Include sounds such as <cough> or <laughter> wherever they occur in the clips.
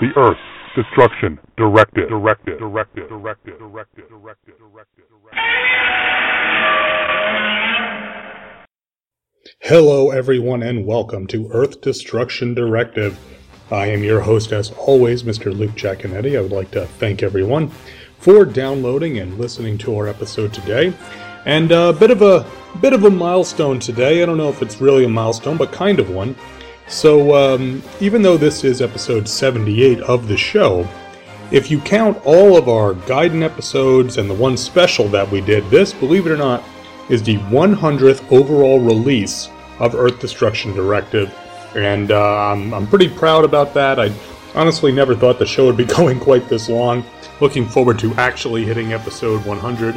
the Earth Destruction Directive. Directive. Directive. Directive. Directive. Directive. Directive. Hello, everyone, and welcome to Earth Destruction Directive. I am your host, as always, Mr. Luke Giaconetti. I would like to thank everyone for downloading and listening to our episode today. And a bit of a bit of a milestone today. I don't know if it's really a milestone, but kind of one. So, um, even though this is episode 78 of the show, if you count all of our Gaiden episodes and the one special that we did, this, believe it or not, is the 100th overall release of Earth Destruction Directive. And uh, I'm, I'm pretty proud about that. I honestly never thought the show would be <laughs> going quite this long. Looking forward to actually hitting episode 100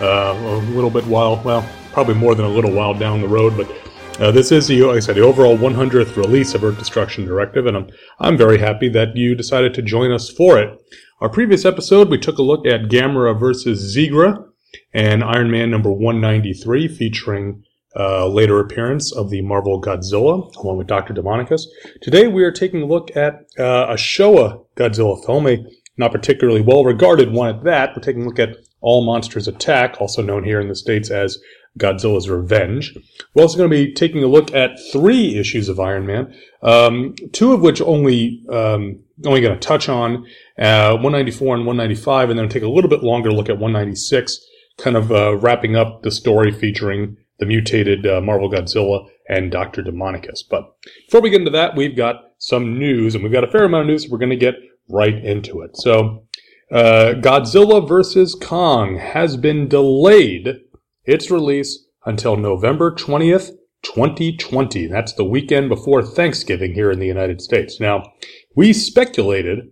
uh, a little bit while, well, probably more than a little while down the road, but uh, this is, the, like I said, the overall 100th release of Earth Destruction Directive, and I'm, I'm very happy that you decided to join us for it. Our previous episode, we took a look at Gamera versus Zigra and Iron Man number 193, featuring uh, later appearance of the Marvel Godzilla, along with Dr. Demonicus. Today, we are taking a look at uh, a Showa Godzilla film, a not particularly well regarded one at that. We're taking a look at All Monsters Attack, also known here in the States as Godzilla's Revenge. We're also going to be taking a look at three issues of Iron Man, um, two of which only um, only going to touch on uh, 194 and 195, and then take a little bit longer to look at 196, kind of uh, wrapping up the story featuring the mutated uh, Marvel Godzilla and Dr. Demonicus. But before we get into that, we've got some news, and we've got a fair amount of news. So we're going to get right into it. So, uh, Godzilla vs. Kong has been delayed its release until November 20th, 2020. That's the weekend before Thanksgiving here in the United States. Now, we speculated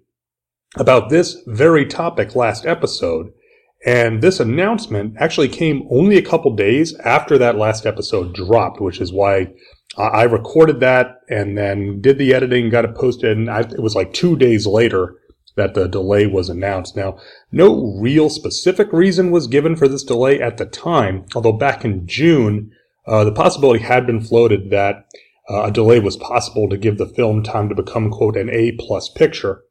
about this very topic last episode, and this announcement actually came only a couple days after that last episode dropped, which is why I recorded that and then did the editing, got it posted, and I, it was like two days later that the delay was announced. Now, no real specific reason was given for this delay at the time, although back in June, uh, the possibility had been floated that uh, a delay was possible to give the film time to become, quote, an A plus picture.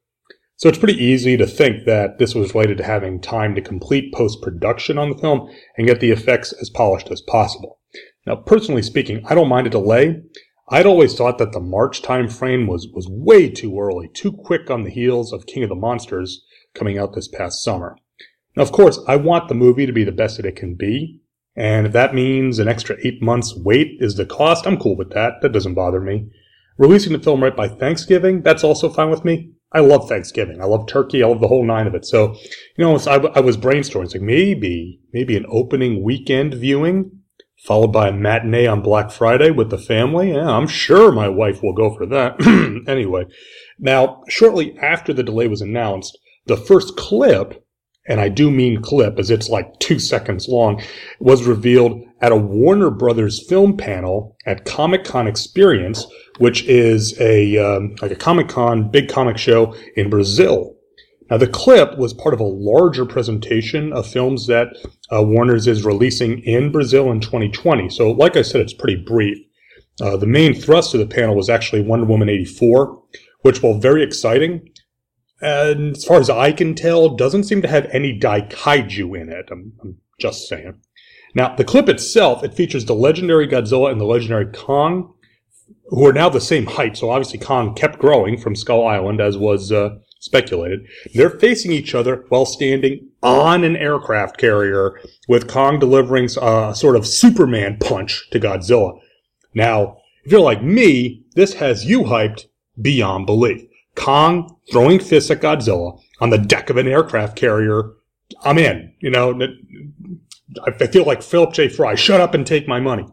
So it's pretty easy to think that this was related to having time to complete post production on the film and get the effects as polished as possible. Now, personally speaking, I don't mind a delay. I'd always thought that the March time frame was, was way too early, too quick on the heels of King of the Monsters coming out this past summer. Now, of course, I want the movie to be the best that it can be. And if that means an extra eight months wait is the cost, I'm cool with that. That doesn't bother me. Releasing the film right by Thanksgiving, that's also fine with me. I love Thanksgiving. I love turkey. I love the whole nine of it. So, you know, I, I was brainstorming, like maybe, maybe an opening weekend viewing followed by a matinee on Black Friday with the family. Yeah, I'm sure my wife will go for that. <clears throat> anyway, now, shortly after the delay was announced, the first clip, and I do mean clip as it's like two seconds long, was revealed at a Warner Brothers film panel at Comic Con Experience, which is a um, like a Comic Con big comic show in Brazil. Now, the clip was part of a larger presentation of films that uh, Warner's is releasing in Brazil in 2020. So, like I said, it's pretty brief. Uh, the main thrust of the panel was actually Wonder Woman 84, which, while very exciting, and as far as I can tell, doesn't seem to have any Daikaiju in it. I'm, I'm just saying. Now, the clip itself, it features the legendary Godzilla and the legendary Kong, who are now the same height. So obviously Kong kept growing from Skull Island, as was uh, speculated. They're facing each other while standing on an aircraft carrier, with Kong delivering a sort of Superman punch to Godzilla. Now, if you're like me, this has you hyped beyond belief. Kong throwing fists at Godzilla on the deck of an aircraft carrier. I'm in. You know, I feel like Philip J. Fry. Shut up and take my money.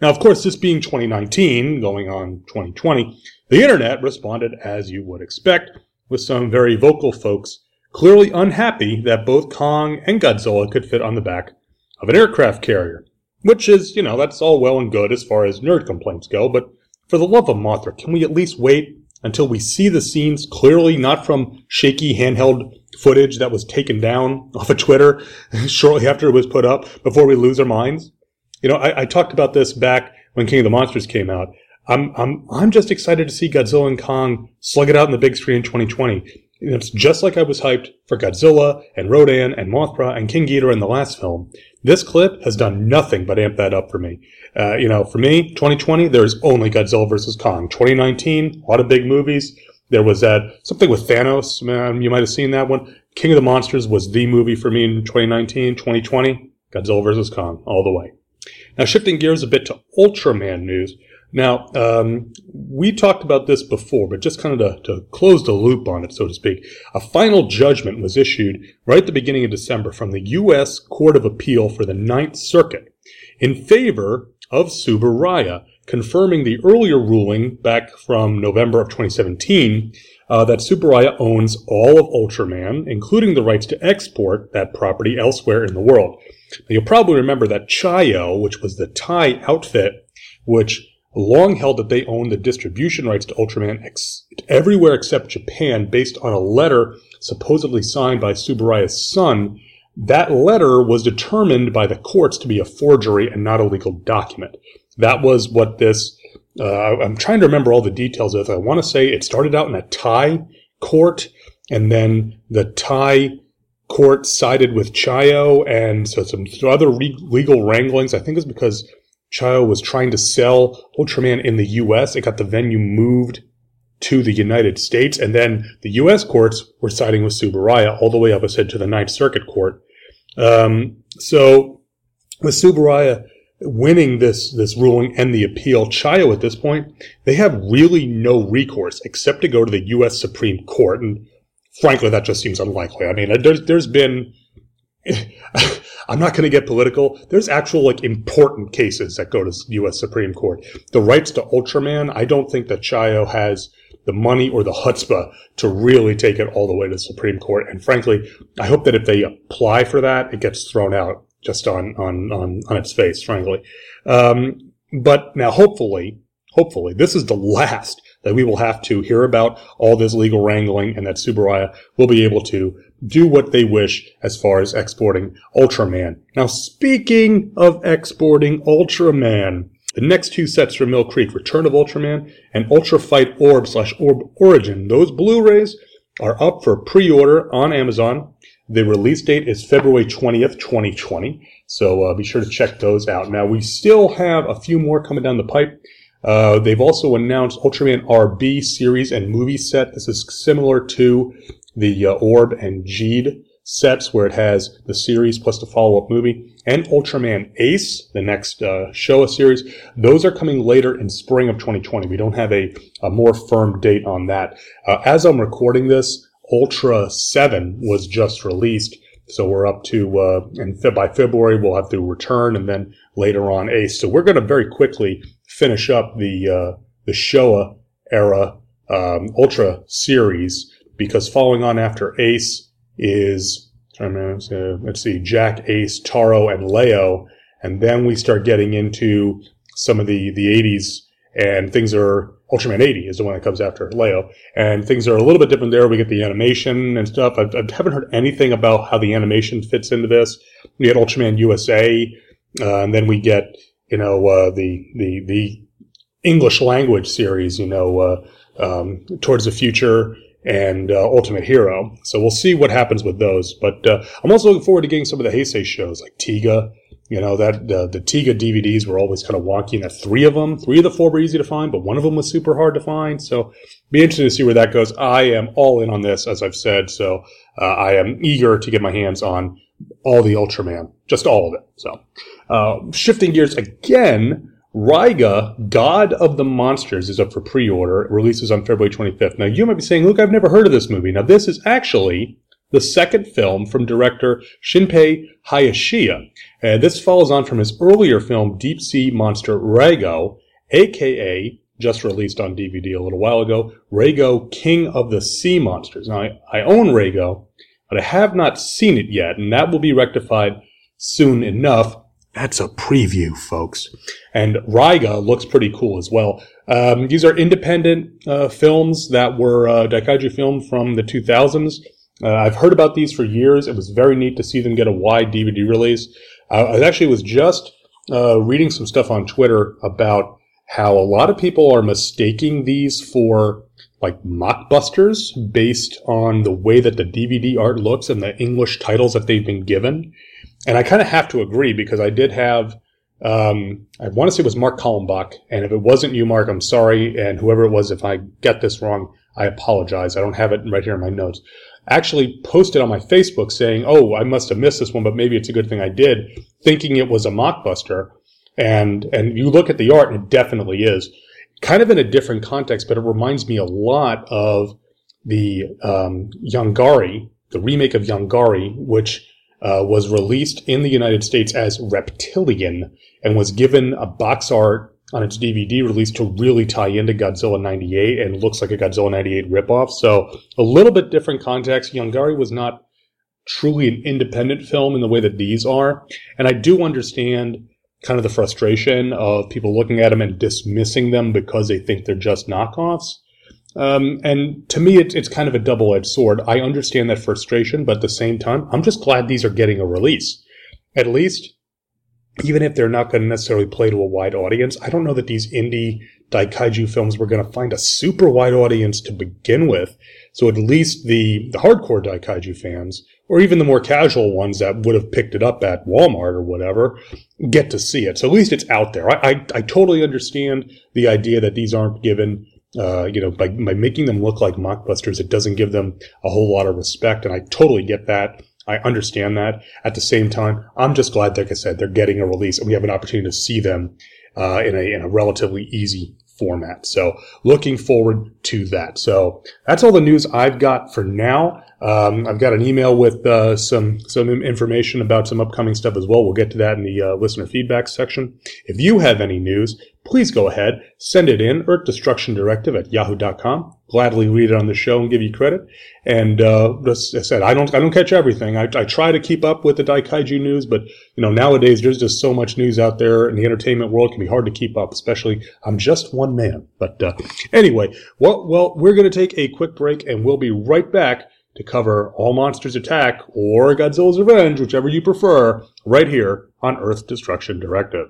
Now, of course, this being 2019, going on 2020, the internet responded as you would expect with some very vocal folks clearly unhappy that both Kong and Godzilla could fit on the back of an aircraft carrier. Which is, you know, that's all well and good as far as nerd complaints go, but for the love of Mothra, can we at least wait until we see the scenes clearly, not from shaky handheld footage that was taken down off of Twitter <laughs> shortly after it was put up before we lose our minds? You know, I, I talked about this back when King of the Monsters came out. I'm, I'm, I'm just excited to see Godzilla and Kong slug it out in the big screen in 2020. It's just like I was hyped for Godzilla and Rodan and Mothra and King Ghidorah in the last film. This clip has done nothing but amp that up for me. Uh, you know, for me, 2020, there's only Godzilla versus Kong. 2019, a lot of big movies. There was that something with Thanos. Man, you might have seen that one. King of the Monsters was the movie for me in 2019. 2020, Godzilla versus Kong, all the way. Now, shifting gears a bit to Ultraman news. Now, um, we talked about this before, but just kind of to, to, close the loop on it, so to speak, a final judgment was issued right at the beginning of December from the U.S. Court of Appeal for the Ninth Circuit in favor of Tsuburaya, confirming the earlier ruling back from November of 2017 uh, that Tsuburaya owns all of Ultraman, including the rights to export that property elsewhere in the world. Now, you'll probably remember that Chaiyo, which was the Thai outfit, which long held that they owned the distribution rights to Ultraman ex- everywhere except Japan based on a letter supposedly signed by Tsuburaya's son. That letter was determined by the courts to be a forgery and not a legal document. That was what this, uh, I'm trying to remember all the details of. I want to say it started out in a Thai court and then the Thai court sided with Chaiyo and so some other re- legal wranglings. I think it was because Chaiyo was trying to sell Ultraman in the US. It got the venue moved to the United States. And then the US courts were siding with Tsuburaya all the way up, I said, to the Ninth Circuit Court. Um, so with Tsuburaya winning this, this ruling and the appeal, Chayo at this point, they have really no recourse except to go to the US Supreme Court. And frankly, that just seems unlikely. I mean, there's, there's been, <laughs> I'm not going to get political. There's actual like important cases that go to U.S. Supreme Court. The rights to Ultraman, I don't think that Chaiyo has the money or the chutzpah to really take it all the way to the Supreme Court. And frankly, I hope that if they apply for that, it gets thrown out just on on on, on its face. Frankly, um, but now hopefully, hopefully, this is the last that we will have to hear about all this legal wrangling and that Tsuburaya will be able to do what they wish as far as exporting Ultraman. Now, speaking of exporting Ultraman, the next two sets from Mill Creek, Return of Ultraman and Ultra Fight Orb slash Orb Origin, those Blu-rays are up for pre-order on Amazon. The release date is February 20th, 2020. So uh, be sure to check those out. Now, we still have a few more coming down the pipe. Uh, they've also announced Ultraman RB series and movie set. This is similar to the uh, Orb and Geed sets where it has the series plus the follow-up movie and Ultraman Ace, the next uh, Showa series. Those are coming later in spring of 2020. We don't have a, a more firm date on that. Uh, as I'm recording this, Ultra 7 was just released. So we're up to, uh, and by February, we'll have the return and then later on Ace. So we're going to very quickly finish up the, uh, the Showa era, um, Ultra series because following on after Ace is let's see, Jack, Ace, Taro, and Leo, and then we start getting into some of the the 80s, and things are Ultraman 80 is the one that comes after Leo, and things are a little bit different there. We get the animation and stuff. I, I haven't heard anything about how the animation fits into this. We get Ultraman USA, uh, and then we get you know uh, the the the English language series, you know, uh, um, towards the future and uh, Ultimate Hero. So we'll see what happens with those. But uh, I'm also looking forward to getting some of the Heisei shows like Tiga. You know that uh, the Tiga DVDs were always kind of wonky, and that three of them, three of the four were easy to find, but one of them was super hard to find. So be interesting to see where that goes. I am all in on this, as I've said. So uh, I am eager to get my hands on all the Ultraman, just all of it. So uh, shifting gears again Raiga, God of the Monsters, is up for pre-order. It releases on February 25th. Now, you might be saying, look, I've never heard of this movie. Now, this is actually the second film from director Shinpei Hayashiya. And this follows on from his earlier film, Deep Sea Monster Reigo, aka just released on DVD a little while ago. Reigo, King of the Sea Monsters. Now, I, I own Reigo, but I have not seen it yet, and that will be rectified soon enough. That's a preview, folks. And Raiga looks pretty cool as well. Um, these are independent uh, films that were uh, Daikaiju filmed from the 2000s. Uh, I've heard about these for years. It was very neat to see them get a wide DVD release. Uh, I actually was just uh, reading some stuff on Twitter about how a lot of people are mistaking these for like mockbusters based on the way that the DVD art looks and the English titles that they've been given. And I kind of have to agree because I did have, um, I want to say it was Mark Kallenbach. And if it wasn't you, Mark, I'm sorry. And whoever it was, if I get this wrong, I apologize. I don't have it right here in my notes. Actually posted on my Facebook saying, Oh, I must have missed this one, but maybe it's a good thing I did, thinking it was a mockbuster. And, and you look at the art and it definitely is kind of in a different context, but it reminds me a lot of the, um, Yongari, the remake of Yongari, which uh, was released in the United States as Reptilian and was given a box art on its DVD release to really tie into Godzilla 98 and looks like a Godzilla 98 ripoff. So a little bit different context. Yongari was not truly an independent film in the way that these are. And I do understand kind of the frustration of people looking at them and dismissing them because they think they're just knockoffs. Um, and to me, it, it's kind of a double edged sword. I understand that frustration, but at the same time, I'm just glad these are getting a release. At least, even if they're not going to necessarily play to a wide audience, I don't know that these indie Daikaiju films were going to find a super wide audience to begin with. So at least the, the hardcore Daikaiju fans, or even the more casual ones that would have picked it up at Walmart or whatever, get to see it. So at least it's out there. I, I, I totally understand the idea that these aren't given uh, you know, by, by making them look like mockbusters, it doesn't give them a whole lot of respect. And I totally get that. I understand that. At the same time, I'm just glad, like I said, they're getting a release and we have an opportunity to see them uh, in, a, in a relatively easy format. So looking forward to that. So that's all the news I've got for now. Um, I've got an email with uh, some some information about some upcoming stuff as well. We'll get to that in the uh, listener feedback section. If you have any news, please go ahead, send it in, Earth Destruction Directive at yahoo.com. Gladly read it on the show and give you credit. And uh, as I said, I don't I don't catch everything. I, I try to keep up with the Daikaiju news, but you know nowadays there's just so much news out there in the entertainment world can be hard to keep up. Especially I'm just one man. But uh, anyway, well well we're going to take a quick break and we'll be right back to cover All Monsters Attack or Godzilla's Revenge, whichever you prefer, right here on Earth Destruction Directive.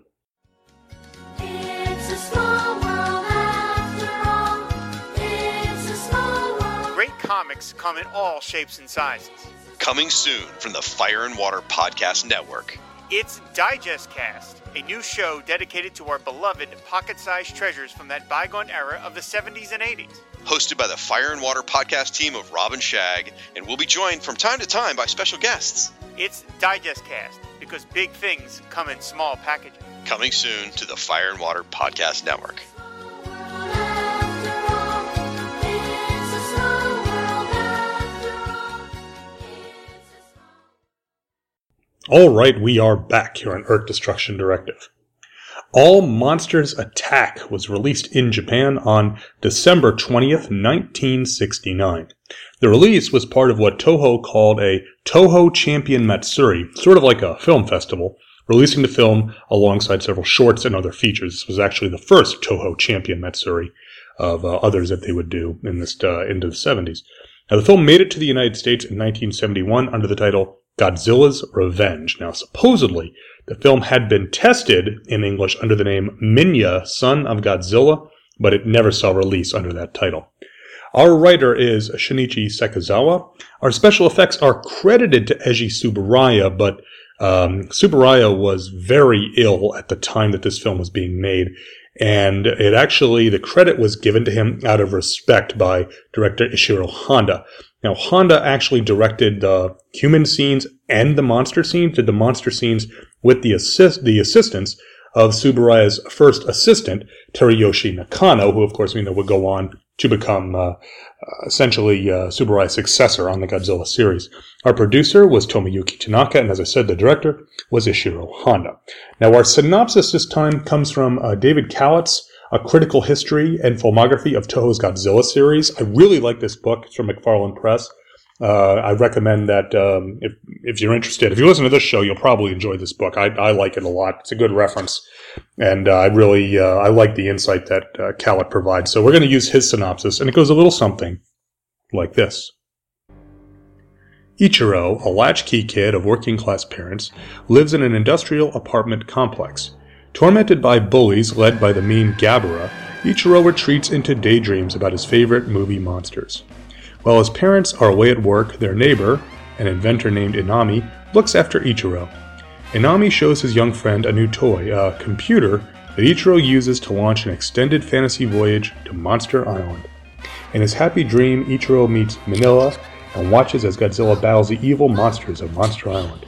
Great comics come in all shapes and sizes. Coming soon from the Fire and Water Podcast Network. It's Digest Cast, a new show dedicated to our beloved pocket sized treasures from that bygone era of the 70s and 80s hosted by the Fire and Water podcast team of Rob and Shag, and we'll be joined from time to time by special guests. It's Digest Cast because big things come in small packages. Coming soon to the Fire and Water Podcast Network. All right, we are back here on Earth Destruction Directive. All Monsters Attack was released in Japan on December 20th, 1969. The release was part of what Toho called a Toho Champion Matsuri, sort of like a film festival, releasing the film alongside several shorts and other features. This was actually the first Toho Champion Matsuri of uh, others that they would do in this uh, into the 70s. Now, the film made it to the United States in 1971 under the title Godzilla's Revenge. Now, supposedly, the film had been tested in English under the name Minya, Son of Godzilla, but it never saw release under that title. Our writer is Shinichi Sekizawa. Our special effects are credited to Eiji Tsuburaya, but um, Tsuburaya was very ill at the time that this film was being made, and it actually the credit was given to him out of respect by director Ishiro Honda. Now Honda actually directed the human scenes and the monster scenes. Did the monster scenes with the assist the assistance of Tsuburaya's first assistant, Teruyoshi Nakano, who of course we know would go on to become uh, uh, essentially uh, successor on the Godzilla series. Our producer was Tomoyuki Tanaka, and as I said, the director was Ishiro Honda. Now our synopsis this time comes from uh, David Kalat's a critical history and filmography of Toho's Godzilla series. I really like this book. It's from McFarland Press. Uh, I recommend that um, if if you're interested, if you listen to this show, you'll probably enjoy this book. I, I like it a lot. It's a good reference, and uh, I really uh, I like the insight that uh, provides. So we're going to use his synopsis, and it goes a little something like this. Ichiro, a latchkey kid of working class parents, lives in an industrial apartment complex. Tormented by bullies led by the mean Gabara, Ichiro retreats into daydreams about his favorite movie monsters. While his parents are away at work, their neighbor, an inventor named Inami, looks after Ichiro. Inami shows his young friend a new toy, a computer that Ichiro uses to launch an extended fantasy voyage to Monster Island. In his happy dream, Ichiro meets Minilla and watches as Godzilla battles the evil monsters of Monster Island.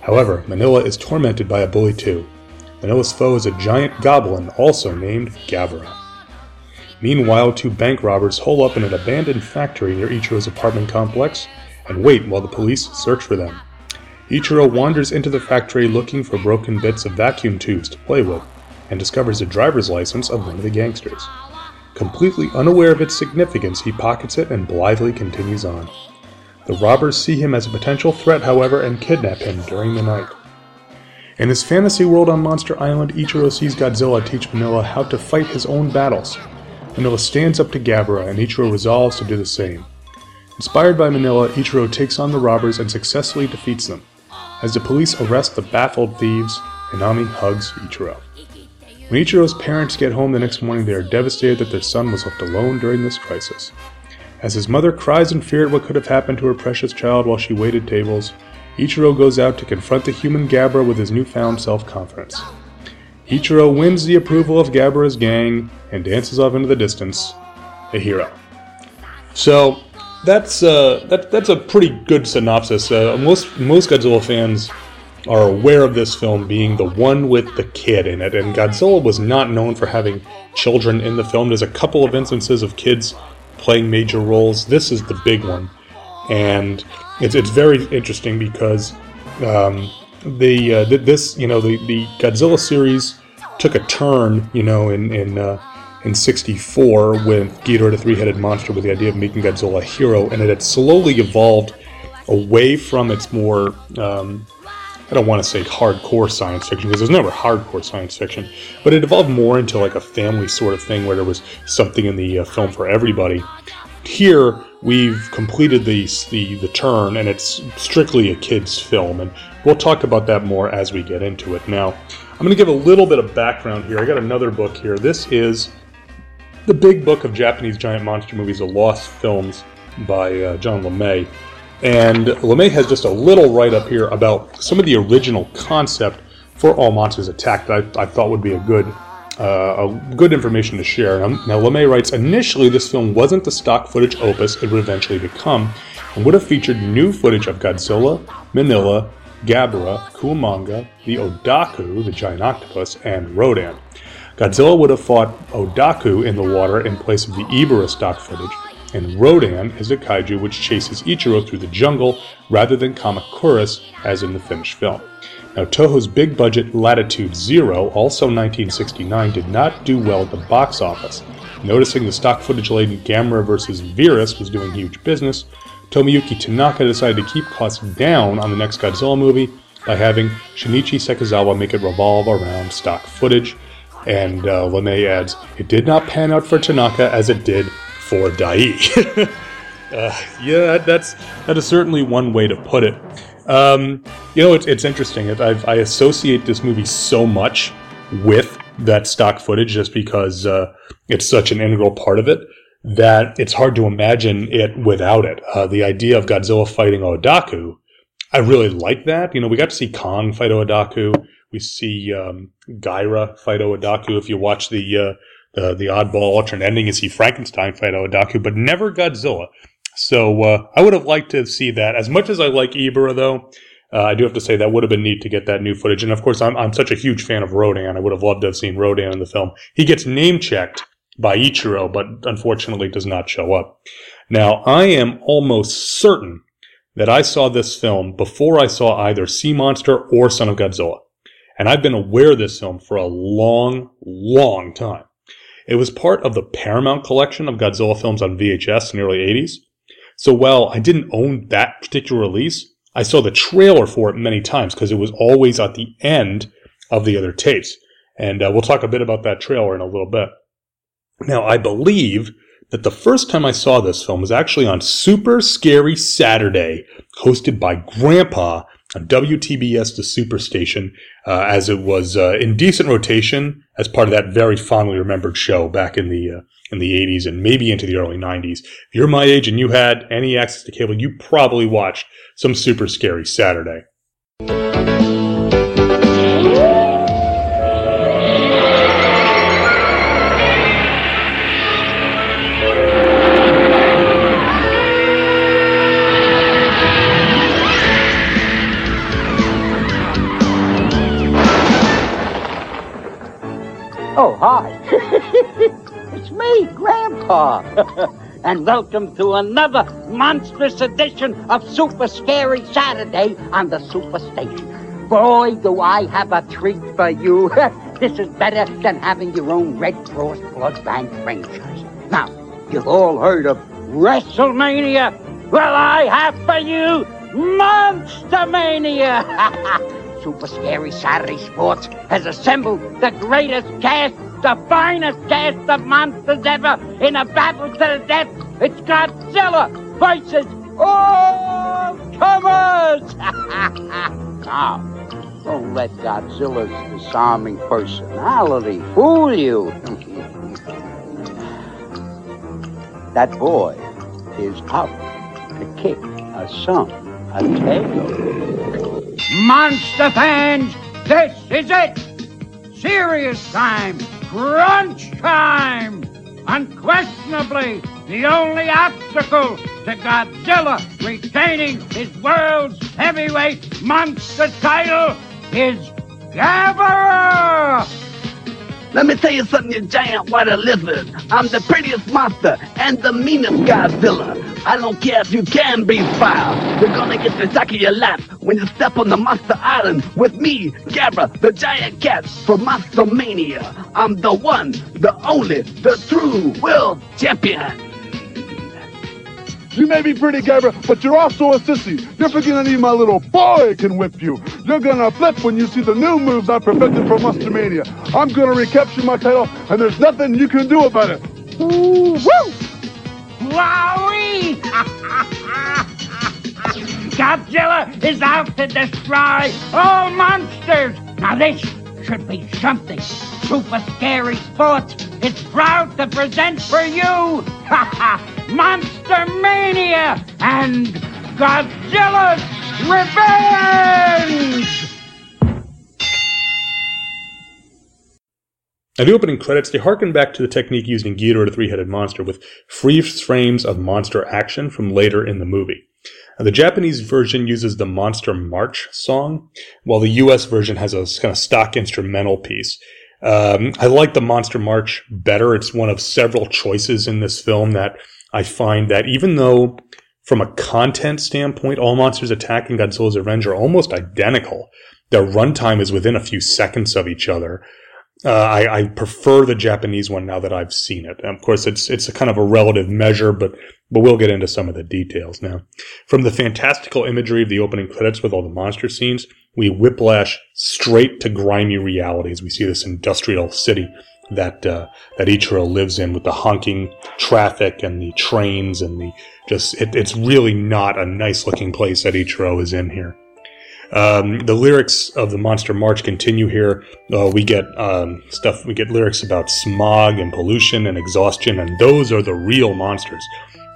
However, Minilla is tormented by a bully too. Minilla's foe is a giant goblin also named Gabara. Meanwhile, two bank robbers hole up in an abandoned factory near Ichiro's apartment complex and wait while the police search for them. Ichiro wanders into the factory looking for broken bits of vacuum tubes to play with and discovers a driver's license of one of the gangsters. Completely unaware of its significance, he pockets it and blithely continues on. The robbers see him as a potential threat, however, and kidnap him during the night. In his fantasy world on Monster Island, Ichiro sees Godzilla teach Minilla how to fight his own battles. Minilla stands up to Gabara, and Ichiro resolves to do the same. Inspired by Minilla, Ichiro takes on the robbers and successfully defeats them. As the police arrest the baffled thieves, Inami hugs Ichiro. When Ichiro's parents get home the next morning, they are devastated that their son was left alone during this crisis. As his mother cries in fear at what could have happened to her precious child while she waited tables, Ichiro goes out to confront the human Gabara with his newfound self confidence. Ichiro wins the approval of Gabara's gang and dances off into the distance, a hero. So that's uh, that, that's a pretty good synopsis. Uh, most most Godzilla fans are aware of this film being the one with the kid in it, and Godzilla was not known for having children in the film. There's a couple of instances of kids playing major roles. This is the big one, and it's it's very interesting because um, the uh, th- this you know the the Godzilla series took a turn you know in in uh, in 64 when Ghidorah the three-headed monster with the idea of making Godzilla a hero and it had slowly evolved away from its more um, I don't want to say hardcore science fiction because there's never hardcore science fiction, but it evolved more into like a family sort of thing where there was something in the uh, film for everybody. Here, we've completed the, the the turn, and it's strictly a kids' film, and we'll talk about that more as we get into it. Now, I'm going to give a little bit of background here. I got another book here. This is the Big Book of Japanese Giant Monster Movies: The Lost Films by uh, John LeMay. And LeMay has just a little write up here about some of the original concept for All Monsters Attack that I, I thought would be a good uh, good information to share. Now, now, LeMay writes initially, this film wasn't the stock footage opus it would eventually become, and would have featured new footage of Godzilla, Minilla, Gabara, Kumonga, the Oodako, the giant octopus, and Rodan. Godzilla would have fought Oodako in the water in place of the Ebirah stock footage, and Rodan is a kaiju which chases Ichiro through the jungle rather than Kamacuras as in the finished film. Now, Toho's big budget Latitude Zero, also 1969, did not do well at the box office. Noticing the stock footage laden Gamera vs. Viras was doing huge business, Tomoyuki Tanaka decided to keep costs down on the next Godzilla movie by having Shinichi Sekizawa make it revolve around stock footage. And uh, LeMay adds, it did not pan out for Tanaka as it did for Daiei. <laughs> uh, yeah, that's that is certainly one way to put it. Um, you know, it's, it's interesting. I've, i associate this movie so much with that stock footage just because uh, it's such an integral part of it that it's hard to imagine it without it. Uh, the idea of Godzilla fighting Oodako, I really like that. You know, we got to see Kong fight Oodako. We see um, Gaira fight Oodako. If you watch the uh, the, the oddball alternate ending, you see Frankenstein fight Oodako, but never Godzilla. So uh, I would have liked to see that. As much as I like Ebirah, though, uh, I do have to say that would have been neat to get that new footage. And of course, I'm, I'm such a huge fan of Rodan. I would have loved to have seen Rodan in the film. He gets name checked by Ichiro, but unfortunately does not show up. Now, I am almost certain that I saw this film before I saw either Sea Monster or Son of Godzilla. And I've been aware of this film for a long, long time. It was part of the Paramount collection of Godzilla films on VHS in the early 80s. So while I didn't own that particular release, I saw the trailer for it many times because it was always at the end of the other tapes. And uh, we'll talk a bit about that trailer in a little bit. Now, I believe that the first time I saw this film was actually on Super Scary Saturday, hosted by Grandpa WTBS, the Superstation, uh, as it was uh, in decent rotation as part of that very fondly remembered show back in the uh, in the 80s and maybe into the early 90s. If you're my age and you had any access to cable, you probably watched some Super Scary Saturday. Oh, hi. <laughs> it's me, Grandpa. <laughs> and welcome to another monstrous edition of Super Scary Saturday on the Super Station. Boy, do I have a treat for you. <laughs> this is better than having your own Red Cross Blood Bank franchise. Now, you've all heard of WrestleMania. Well, I have for you Monster Mania. Super Scary Saturday Sports has assembled the greatest cast, the finest cast of monsters ever in a battle to the death. It's Godzilla versus all comers. now, <laughs> ah, don't let Godzilla's disarming personality fool you. <laughs> that boy is out to kick a son a tail. Monster fans, this is it! Serious time! Crunch time! Unquestionably, the only obstacle to Godzilla retaining his world's heavyweight monster title is Gamera! Let me tell you something, you giant white lizard. I'm the prettiest monster and the meanest Godzilla. I don't care if you can be fire. You're gonna get the shock of your life when you step on the Monster Island with me, Gabra, the giant cat from Monster Mania. I'm the one, the only, the true world champion. You may be pretty, Gabriel, but you're also a sissy. You're even my little boy can whip you. You're gonna flip when you see the new moves I perfected for Monster Mania. I'm gonna recapture my title, and there's nothing you can do about it. Ooh, woo! Wowie! <laughs> Godzilla is out to destroy all monsters! Now this should be something. Super Scary Sports is proud to present for you <laughs> Monster Mania and Godzilla's Revenge! Now, the opening credits, they harken back to the technique used in Ghidorah the Three-Headed Monster with freeze frames of monster action from later in the movie. Now, the Japanese version uses the Monster March song, while the US version has a kind of stock instrumental piece. Um, I like the Monster March better. It's one of several choices in this film that I find that even though from a content standpoint, all monsters attack and Godzilla's Revenge are almost identical, their runtime is within a few seconds of each other. Uh, I, I, prefer the Japanese one now that I've seen it. And of course, it's it's a kind of a relative measure, but but we'll get into some of the details now. From the fantastical imagery of the opening credits with all the monster scenes, we whiplash straight to grimy realities. We see this industrial city that uh, that Ichiro lives in with the honking traffic and the trains and the just it, it's really not a nice looking place that Ichiro is in here. Um, the lyrics of the Monster March continue here. Uh, we get um, stuff. We get lyrics about smog and pollution and exhaustion, and those are the real monsters.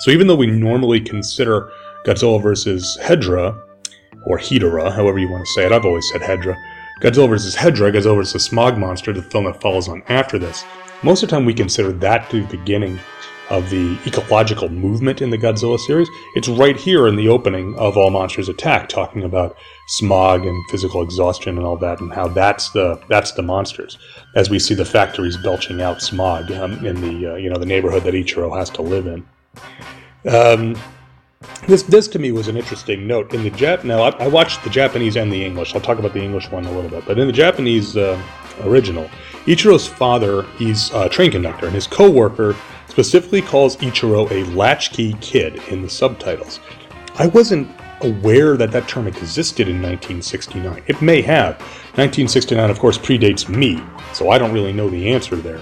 So even though we normally consider Godzilla versus Hedra, or Hedorah, however you want to say it, I've always said Hedra. Godzilla vs. Hedra, Godzilla vs. Smog Monster, the film that follows on after this. Most of the time, we consider that to be the beginning of the ecological movement in the Godzilla series. It's right here in the opening of All Monsters Attack, talking about smog and physical exhaustion and all that, and how that's the that's the monsters. As we see the factories belching out smog um, in the uh, you know the neighborhood that Ichiro has to live in. Um, this this to me was an interesting note in the Jap. Now I, I, watched the Japanese and the English. I'll talk about the English one a little bit, but in the Japanese uh, original, Ichiro's father he's a train conductor, and his co-worker specifically calls Ichiro a latchkey kid in the subtitles. I wasn't aware that that term existed in 1969. It may have. 1969, of course, predates me, so I don't really know the answer there.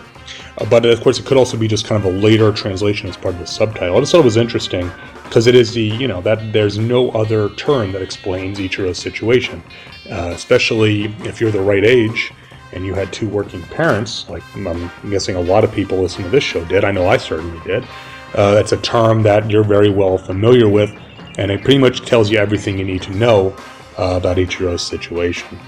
Uh, but of course, it could also be just kind of a later translation as part of the subtitle. I just thought it was interesting because it is the you know that there's no other term that explains Ichiro's situation, uh, especially if you're the right age and you had two working parents. Like I'm guessing a lot of people listening to this show did. I know I certainly did. Uh, that's a term that you're very well familiar with, and it pretty much tells you everything you need to know uh, about Ichiro's situation.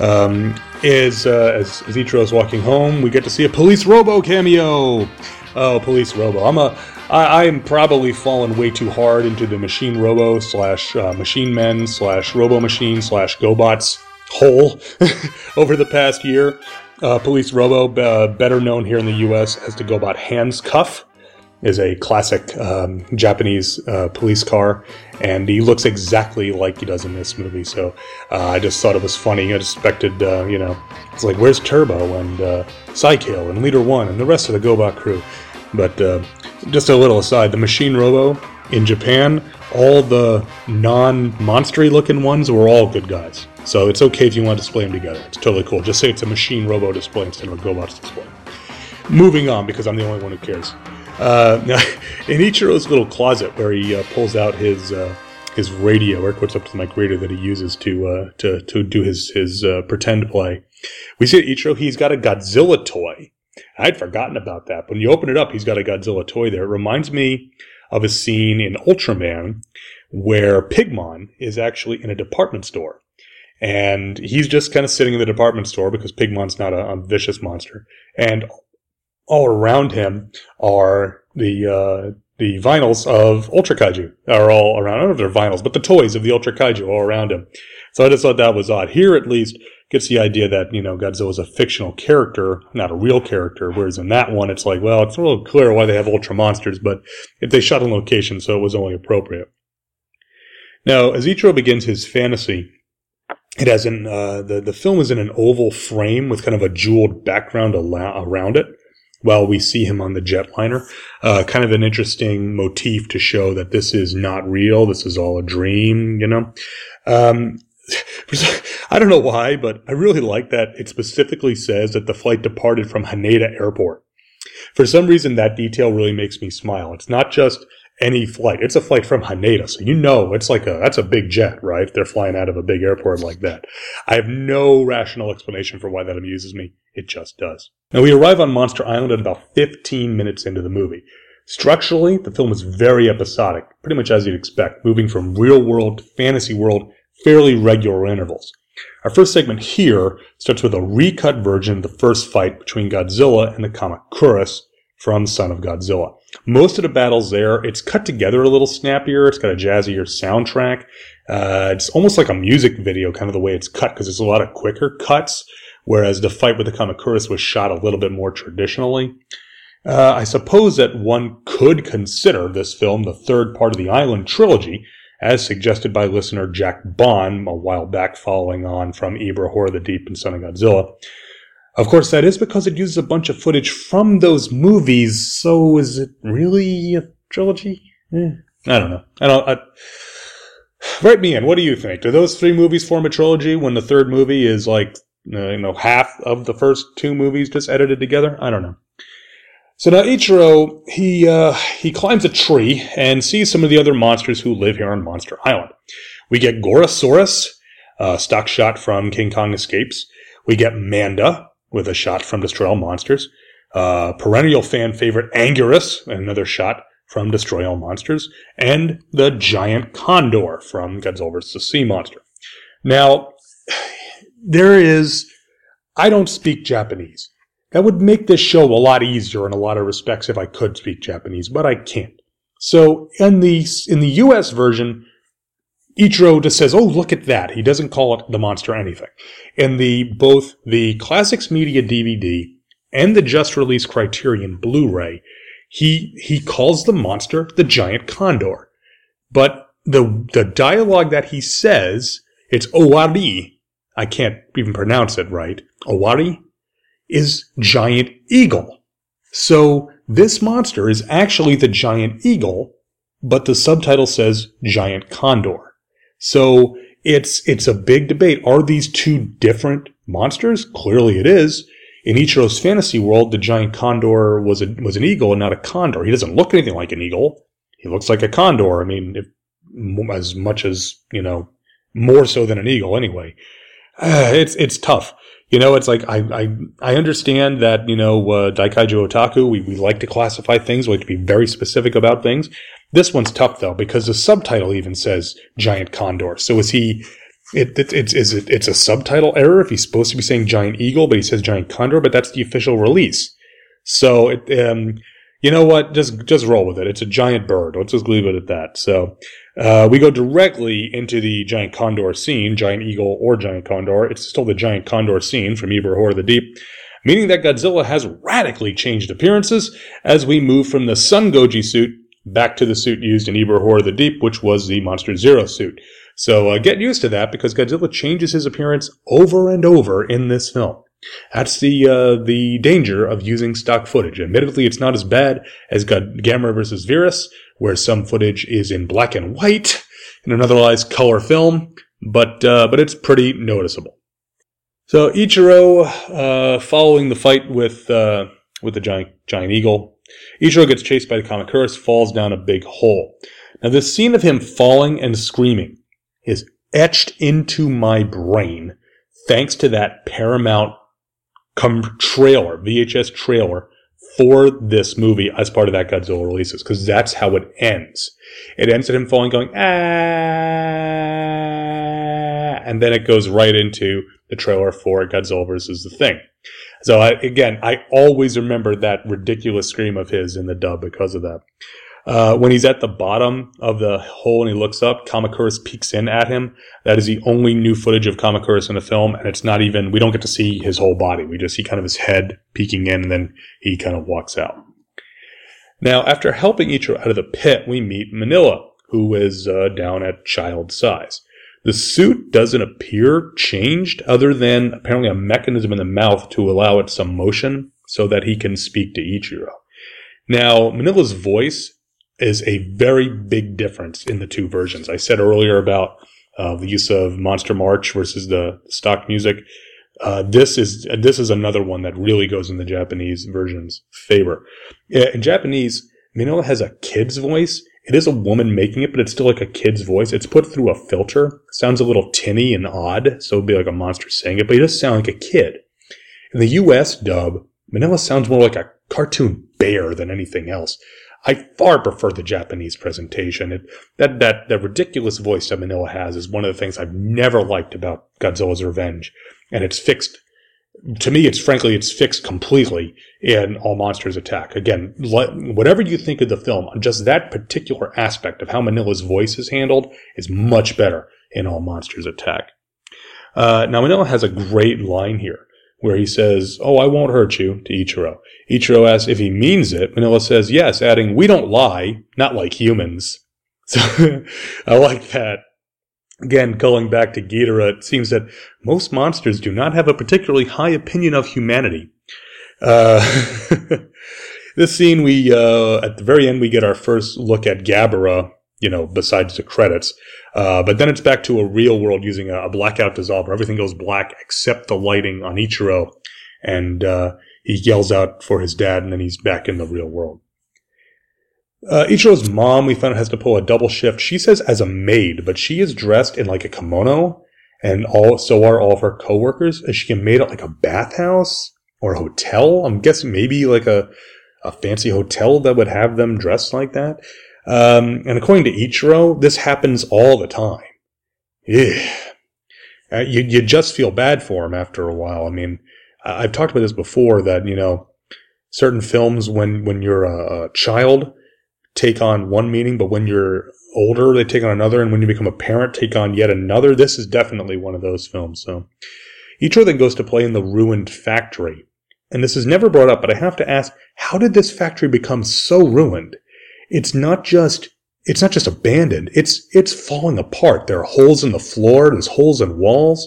Um, is uh, as, as Ichiro's walking home, we get to see a Police Robo cameo. Oh, Police Robo! I'm a I, I'm probably fallen way too hard into the Machine Robo slash uh, Machine Men slash Robo Machine slash GoBots hole <laughs> over the past year. Uh, Police Robo, uh, better known here in the U.S. as the GoBot Hans-Cuff, is a classic um, Japanese uh, police car, and he looks exactly like he does in this movie. So uh, I just thought it was funny. I expected, uh, you know, it's like where's Turbo and uh, Cy-Kill and Leader One and the rest of the GoBot crew. But uh, just a little aside, the Machine Robo in Japan, all the non-monstery looking ones were all good guys. So it's okay if you want to display them together. It's totally cool. Just say it's a Machine Robo display instead of a GoBots display. Moving on, because I'm the only one who cares. Uh, <laughs> in Ichiro's little closet where he uh, pulls out his uh, his radio, or quotes up to the mic radio that he uses to uh, to to do his his uh, pretend play, we see Ichiro. He's got a Godzilla toy I'd forgotten about that. When you open it up, he's got a Godzilla toy there. It reminds me of a scene in Ultraman where Pigmon is actually in a department store. And he's just kind of sitting in the department store because Pigmon's not a, a vicious monster. And all around him are the uh, the vinyls of Ultra Kaiju are all around. I don't know if they're vinyls, but the toys of the Ultra Kaiju all around him. So I just thought that was odd. Here, at least, gets the idea that, you know, Godzilla is a fictional character, not a real character. Whereas in that one, it's like, well, it's a little clear why they have ultra monsters, but if they shot on location, so it was only appropriate. Now, as Ichiro begins his fantasy, it has an, uh, the, the film is in an oval frame with kind of a jeweled background around it while we see him on the jetliner. Uh, kind of an interesting motif to show that this is not real. This is all a dream, you know? Um, <laughs> I don't know why, but I really like that it specifically says that the flight departed from Haneda Airport. For some reason, that detail really makes me smile. It's not just any flight. It's a flight from Haneda. So you know it's like a, that's a big jet, right? They're flying out of a big airport like that. I have no rational explanation for why that amuses me. It just does. Now we arrive on Monster Island at about 15 minutes into the movie. Structurally, the film is very episodic, pretty much as you'd expect, moving from real world to fantasy world fairly regular intervals. Our first segment here starts with a recut version of the first fight between Godzilla and the Kamacuras from Son of Godzilla. Most of the battles there, it's cut together a little snappier. It's got a jazzier soundtrack. Uh, it's almost like a music video, kind of the way it's cut, because there's a lot of quicker cuts, whereas the fight with the Kamacuras was shot a little bit more traditionally. Uh, I suppose that one could consider this film the third part of the Island trilogy, as suggested by listener Jack Bond a while back following on from Ebirah Horror the Deep and Son of Godzilla. Of course, that is because it uses a bunch of footage from those movies, so is it really a trilogy? Eh, I don't know. I don't. I, write me in. What do you think? Do those three movies form a trilogy when the third movie is like, uh, you know, half of the first two movies just edited together? I don't know. So now Ichiro, he, uh, he climbs a tree and sees some of the other monsters who live here on Monster Island. We get Gorosaurus, a stock shot from King Kong Escapes. We get Manda with a shot from Destroy All Monsters. Uh, perennial fan favorite Anguirus, another shot from Destroy All Monsters. And the giant Condor from Godzilla vs. the Sea Monster. Now, there is, I don't speak Japanese. That would make this show a lot easier in a lot of respects if I could speak Japanese, but I can't. So in the in the US version, Ichiro just says, "Oh, look at that." He doesn't call it the monster anything. In the both the Classics Media DVD and the just released Criterion Blu-ray, he he calls the monster the giant condor. but the the dialogue that he says, it's Owari. I can't even pronounce it right. Owari is giant eagle. So this monster is actually the giant eagle, but the subtitle says giant condor. So it's it's a big debate. Are these two different monsters? Clearly it is. In Ichiro's fantasy world, the giant condor was a, was an eagle and not a condor. He doesn't look anything like an eagle. He looks like a condor. I mean, if, as much as you know, more so than an eagle anyway. Uh, it's it's tough. You know, it's like I I, I understand that you know uh, Daikaiju Otaku we, we like to classify things, we like to be very specific about things. This one's tough though because the subtitle even says giant condor. So is he? It, it, it's is it, it's a subtitle error if he's supposed to be saying giant eagle, but he says giant condor, but that's the official release. So it, um, you know what? Just just roll with it. It's a giant bird. Let's just leave it at that. So uh, we go directly into the giant condor scene, giant eagle or giant condor. It's still the giant condor scene from Horror the Deep, meaning that Godzilla has radically changed appearances as we move from the Sun Goji suit back to the suit used in Ebirah Horror of the Deep, which was the Monster Zero suit. So uh, get used to that because Godzilla changes his appearance over and over in this film. That's the uh, the danger of using stock footage. Admittedly, it's not as bad as God- Gamera versus Viras, where some footage is in black and white in an otherwise color film, but uh, but it's pretty noticeable. So Ichiro, uh, following the fight with uh, with the giant giant eagle, Ichiro gets chased by the Kamacuras, falls down a big hole. Now, this scene of him falling and screaming is etched into my brain thanks to that Paramount come trailer, VHS trailer for this movie as part of that Godzilla releases, because that's how it ends. It ends at him falling, going, ah, and then it goes right into the trailer for Godzilla versus the Thing. So I, again, I always remember that ridiculous scream of his in the dub because of that. Uh, when he's at the bottom of the hole and he looks up, Kamacuras peeks in at him. That is the only new footage of Kamacuras in the film, and it's not even, we don't get to see his whole body. We just see kind of his head peeking in, and then he kind of walks out. Now, after helping Ichiro out of the pit, we meet Minilla, who is uh, down at child size. The suit doesn't appear changed other than apparently a mechanism in the mouth to allow it some motion so that he can speak to Ichiro. Now, Minilla's voice is a very big difference in the two versions. I said earlier about uh, the use of Monster March versus the stock music. Uh, this is this is another one that really goes in the Japanese version's favor. In Japanese, Minilla has a kid's voice. It is a woman making it, but it's still like a kid's voice. It's put through a filter. Sounds a little tinny and odd, so it'd be like a monster saying it, but he does sound like a kid. In the U.S. dub, Minilla sounds more like a cartoon bear than anything else. I far prefer the Japanese presentation. It, that, that, that ridiculous voice that Minilla has is one of the things I've never liked about Godzilla's Revenge. And it's fixed, to me, it's frankly, it's fixed completely in All Monsters Attack. Again, whatever you think of the film, just that particular aspect of how Minilla's voice is handled is much better in All Monsters Attack. Uh, now, Minilla has a great line here where he says, Oh, I won't hurt you to Ichiro. Ichiro asks if he means it. Minilla says yes, adding, We don't lie, not like humans. <laughs> So I like that. Again, going back to Ghidorah, it seems that most monsters do not have a particularly high opinion of humanity. Uh, <laughs> this scene, we, uh, at the very end, we get our first look at Gabara, you know, besides the credits. Uh, but then it's back to a real world using a, a, blackout dissolver. Everything goes black except the lighting on Ichiro. And, uh, he yells out for his dad and then he's back in the real world. Uh, Ichiro's mom, we found, has to pull a double shift. She says as a maid, but she is dressed in like a kimono and all, so are all of her coworkers. Is she made at like a bathhouse or a hotel? I'm guessing maybe like a, a fancy hotel that would have them dressed like that. Um, and according to Ichiro, this happens all the time. Yeah. Uh, you, you just feel bad for him after a while. I mean, I've talked about this before that, you know, certain films when, when you're a, a child take on one meaning, but when you're older, they take on another. And when you become a parent, take on yet another. This is definitely one of those films. So Ichiro then goes to play in the ruined factory. And this is never brought up, but I have to ask, how did this factory become so ruined? it's not just it's not just abandoned. It's, it's falling apart. There are holes in the floor. There's holes in walls.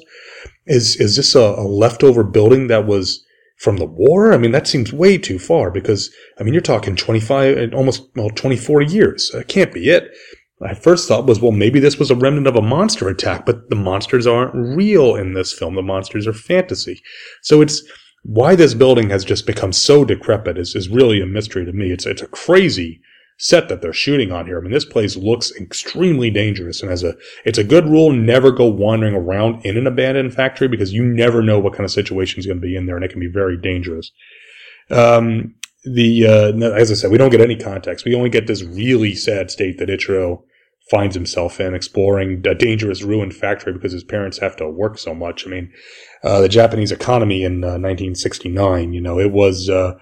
Is, is this a, a leftover building that was from the war? I mean, that seems way too far because, I mean, you're talking 25, uh, almost, well, 24 years. That can't be it. My first thought was, well, maybe this was a remnant of a monster attack, but the monsters aren't real in this film. The monsters are fantasy. So it's, why this building has just become so decrepit is, is really a mystery to me. It's, it's a crazy set that they're shooting on here. I mean, this place looks extremely dangerous and as a, it's a good rule, never go wandering around in an abandoned factory because you never know what kind of situation is going to be in there and it can be very dangerous. Um, the, uh, as I said, we don't get any context. We only get this really sad state that Ichiro finds himself in exploring a dangerous ruined factory because his parents have to work so much. I mean, uh, the Japanese economy in uh, 1969, you know, it was, uh,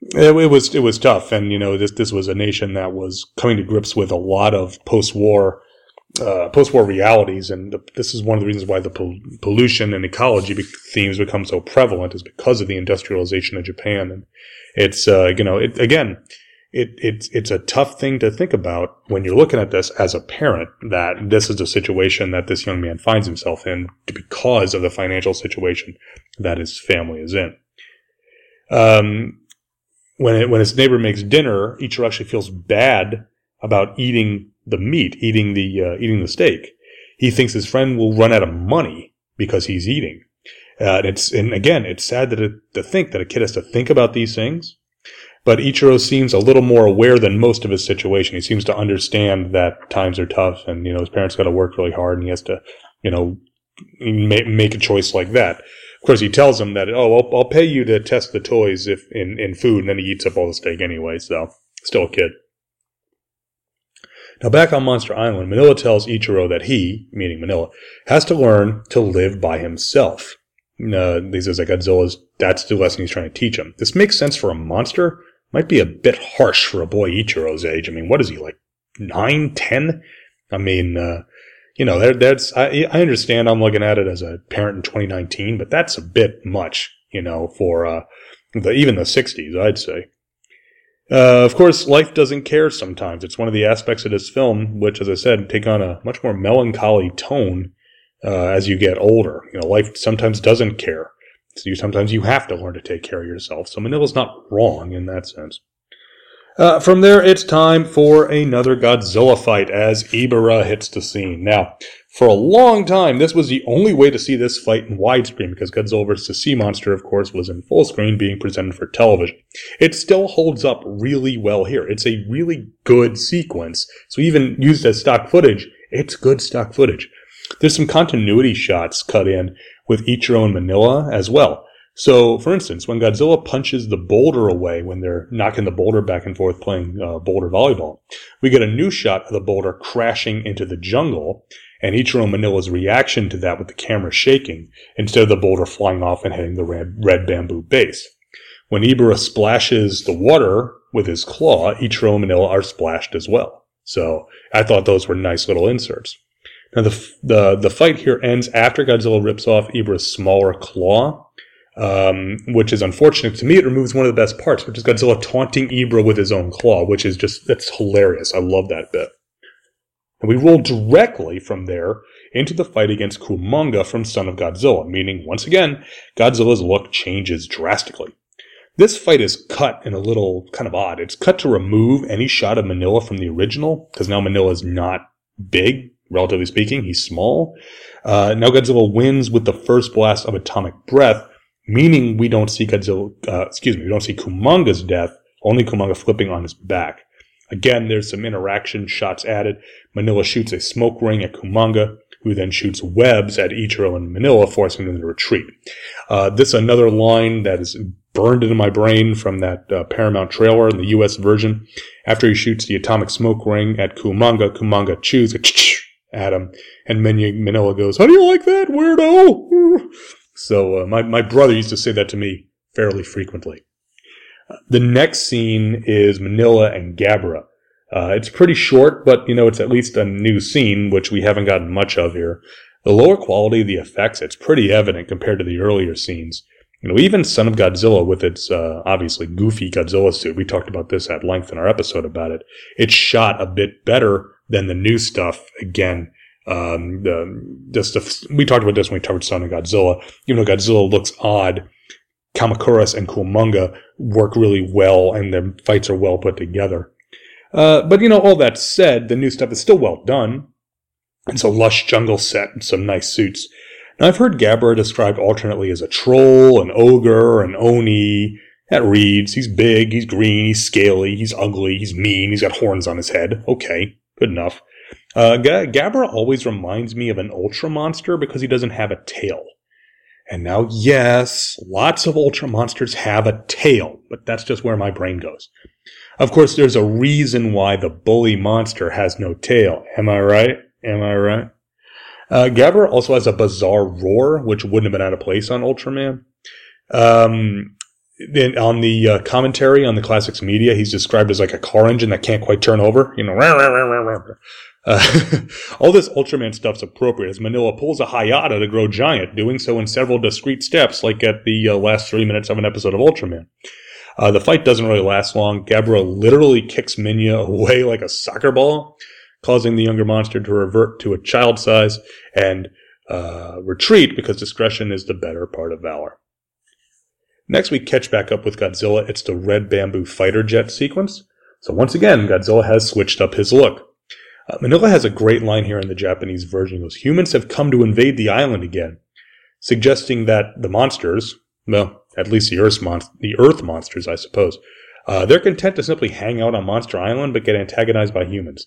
it, it, was, it was tough. And, you know, this, this was a nation that was coming to grips with a lot of post-war, uh, post-war realities. And the, this is one of the reasons why the pol- pollution and ecology be- themes become so prevalent is because of the industrialization of Japan. And it's, uh, you know, it, again, it, it's it's a tough thing to think about when you're looking at this as a parent that this is a situation that this young man finds himself in because of the financial situation that his family is in. Um, when it, when his neighbor makes dinner, Ichiro actually feels bad about eating the meat, eating the uh, eating the steak. He thinks his friend will run out of money because he's eating. Uh, and it's and again, it's sad that it, to think that a kid has to think about these things but Ichiro seems a little more aware than most of his situation. He seems to understand that times are tough and, you know, his parents got to work really hard and he has to, you know, make, make a choice like that. Course, he tells him that, oh, I'll, I'll pay you to test the toys if in, in food, and then he eats up all the steak anyway, so still a kid. Now back on Monster Island, Minilla tells Ichiro that he, meaning Minilla, has to learn to live by himself. Uh, he says that Godzilla's, that's the lesson he's trying to teach him. This makes sense for a monster, might be a bit harsh for a boy Ichiro's age. I mean, what is he like nine, ten? I mean, uh, you know, that, that's I, I understand. I'm looking at it as a parent in 2019, but that's a bit much, you know, for uh, the, even the 60s, I'd say. Uh, of course, life doesn't care sometimes. It's one of the aspects of this film, which, as I said, take on a much more melancholy tone uh, as you get older. You know, life sometimes doesn't care. So you, sometimes you have to learn to take care of yourself. So Minilla's not wrong in that sense. Uh, from there, it's time for another Godzilla fight as Ebirah hits the scene. Now, for a long time, this was the only way to see this fight in widescreen because Godzilla vs. the Sea Monster, of course, was in full screen being presented for television. It still holds up really well here. It's a really good sequence. So even used as stock footage, it's good stock footage. There's some continuity shots cut in with Ichiro and Minilla as well. So, for instance, when Godzilla punches the boulder away when they're knocking the boulder back and forth playing uh, boulder volleyball, we get a new shot of the boulder crashing into the jungle and Ichiro Minilla's reaction to that with the camera shaking instead of the boulder flying off and hitting the red, red bamboo base. When Ebirah splashes the water with his claw, Ichiro Minilla are splashed as well. So I thought those were nice little inserts. Now the the the fight here ends after Godzilla rips off Ebirah's smaller claw, um, which is unfortunate. To me, it removes one of the best parts, which is Godzilla taunting Ebirah with his own claw, which is just that's hilarious. I love that bit. And we roll directly from there into the fight against Kumonga from Son of Godzilla, meaning once again Godzilla's look changes drastically. This fight is cut in a little kind of odd. It's cut to remove any shot of Minilla from the original because now Minilla is not big relatively speaking. He's small. Uh, now Godzilla wins with the first blast of atomic breath, meaning we don't see Godzilla, uh, excuse me, we don't see Kumonga's death, only Kumonga flipping on his back. Again, there's some interaction shots added. Minilla shoots a smoke ring at Kumonga, who then shoots webs at Ichiro and Minilla, forcing them to retreat. Uh, this is another line that is burned into my brain from that uh, Paramount trailer in the U.S. version. After he shoots the atomic smoke ring at Kumonga, Kumonga chews <laughs> at him. And Minilla goes, How do you like that, weirdo? So uh, my, my brother used to say that to me fairly frequently. The next scene is Minilla and Gabara. Uh, it's pretty short, but you know, it's at least a new scene, which we haven't gotten much of here. The lower quality of the effects, it's pretty evident compared to the earlier scenes. You know, even Son of Godzilla with its uh, obviously goofy Godzilla suit, we talked about this at length in our episode about it. It's shot a bit better than the new stuff. Again, um, the, just the, we talked about this when we about Son of Godzilla. Even though Godzilla looks odd, Kamacuras and Kumonga work really well, and their fights are well put together. Uh, but you know, all that said, the new stuff is still well done. It's a lush jungle set and some nice suits. Now, I've heard Gabara described alternately as a troll, an ogre, an oni. That reads. He's big, he's green, he's scaly, he's ugly, he's mean, he's got horns on his head. Okay, good enough. Uh, G- Gabara always reminds me of an ultra monster because he doesn't have a tail. And now, yes, lots of ultra monsters have a tail, but that's just where my brain goes. Of course, there's a reason why the bully monster has no tail. Am I right? Am I right? Uh, Gabara also has a bizarre roar, which wouldn't have been out of place on Ultraman. Um, then on the uh, commentary on the classics media, he's described as like a car engine that can't quite turn over. You know, rah, rah, rah, uh, <laughs> all this Ultraman stuff's appropriate as Minilla pulls a Hayata to grow giant, doing so in several discrete steps, like at the uh, last three minutes of an episode of Ultraman. Uh, the fight doesn't really last long. Gabara literally kicks Minya away like a soccer ball, causing the younger monster to revert to a child size and uh, retreat because discretion is the better part of valor. Next, we catch back up with Godzilla. It's the red bamboo fighter jet sequence. So once again, Godzilla has switched up his look. Uh, Minilla has a great line here in the Japanese version. He goes, humans have come to invade the island again, suggesting that the monsters, well, at least the Earth, mon- the Earth monsters, I suppose, uh, they're content to simply hang out on Monster Island but get antagonized by humans.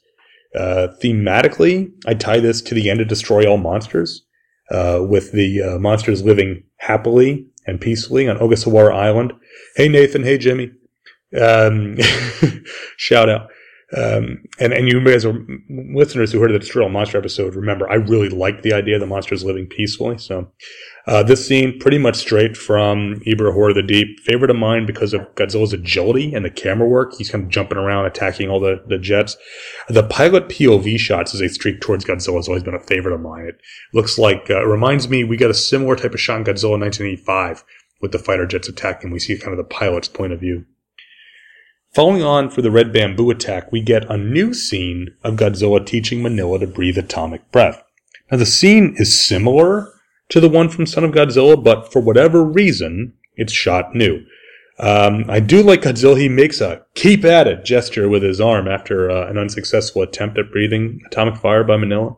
Uh, thematically, I tie this to the end of Destroy All Monsters, uh, with the uh, monsters living happily and peacefully on Ogasawara Island. Hey Nathan, hey Jimmy. Um, <laughs> shout out. Um, and, and you guys are listeners who heard the Destroy All Monster episode, remember, I really liked the idea of the monsters living peacefully. So, uh, this scene pretty much straight from Ebirah Horror of the Deep. Favorite of mine because of Godzilla's agility and the camera work. He's kind of jumping around, attacking all the, the jets. The pilot POV shots as they streak towards Godzilla has always been a favorite of mine. It looks like, uh, it reminds me, we got a similar type of shot in Godzilla in 1985 with the fighter jets attacking. We see kind of the pilot's point of view. Following on for the red bamboo attack, we get a new scene of Godzilla teaching Minilla to breathe atomic breath. Now the scene is similar to the one from Son of Godzilla, but for whatever reason, it's shot new. Um, I do like Godzilla. He makes a keep at it gesture with his arm after uh, an unsuccessful attempt at breathing atomic fire by Minilla.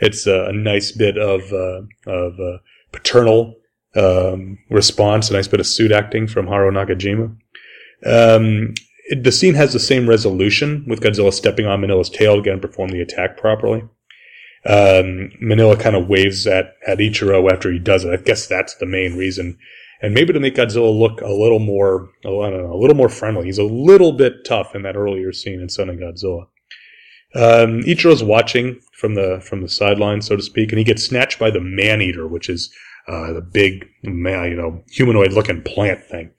It's uh, a nice bit of uh, of uh, paternal um, response, a nice bit of suit acting from Haruo Nakajima. Um, it, the scene has the same resolution with Godzilla stepping on Minilla's tail to get him perform the attack properly. Um, Minilla kind of waves at, at Ichiro after he does it. I guess that's the main reason. And maybe to make Godzilla look a little more, I don't know, a little more friendly. He's a little bit tough in that earlier scene in Son of Godzilla. Um, Ichiro's watching from the from the sideline, so to speak, and he gets snatched by the man eater, which is uh, the big, you know, humanoid looking plant thing.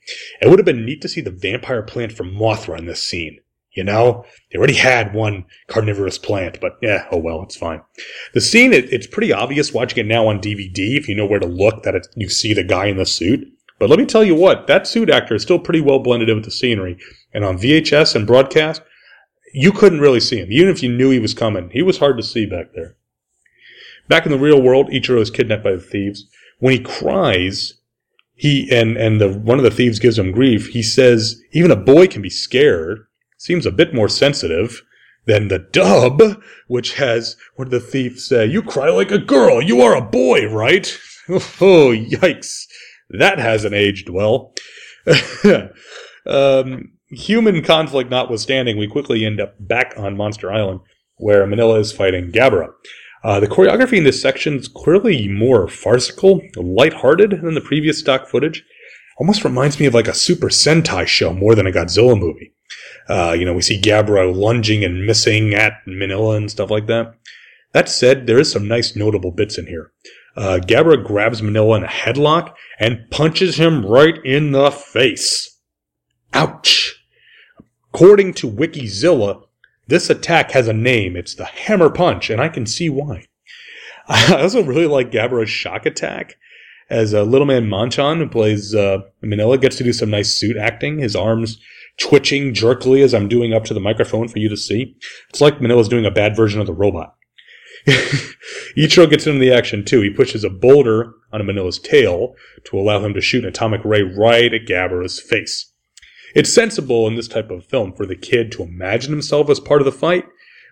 It would have been neat to see the vampire plant from Mothra in this scene. You know, they already had one carnivorous plant, but yeah, oh well, it's fine. The scene, it, it's pretty obvious watching it now on DVD if you know where to look that it, you see the guy in the suit. But let me tell you what, that suit actor is still pretty well blended in with the scenery. And on VHS and broadcast, you couldn't really see him. Even if you knew he was coming, he was hard to see back there. Back in the real world, Ichiro is kidnapped by the thieves. When he cries, he and and the one of the thieves gives him grief. He says even a boy can be scared. Seems a bit more sensitive than the dub, which has what did the thief say? You cry like a girl. You are a boy, right? <laughs> oh, yikes! That hasn't aged well. <laughs> um, human conflict notwithstanding, we quickly end up back on Monster Island, where Minilla is fighting Gabara. Uh, the choreography in this section is clearly more farcical, lighthearted than the previous stock footage. Almost reminds me of like a Super Sentai show more than a Godzilla movie. Uh, you know, we see Gabara lunging and missing at Minilla and stuff like that. That said, there is some nice notable bits in here. Uh, Gabara grabs Minilla in a headlock and punches him right in the face. Ouch! According to Wikizilla, this attack has a name. It's the hammer punch, and I can see why. <laughs> I also really like Gabara's shock attack. as uh, little man Machan, who plays uh, Minilla, gets to do some nice suit acting. His arms twitching jerkily as I'm doing up to the microphone for you to see. It's like Minilla's doing a bad version of the robot. <laughs> Ichiro gets into the action too. He pushes a boulder on Minilla's tail to allow him to shoot an atomic ray right at Gabara's face. It's sensible in this type of film for the kid to imagine himself as part of the fight,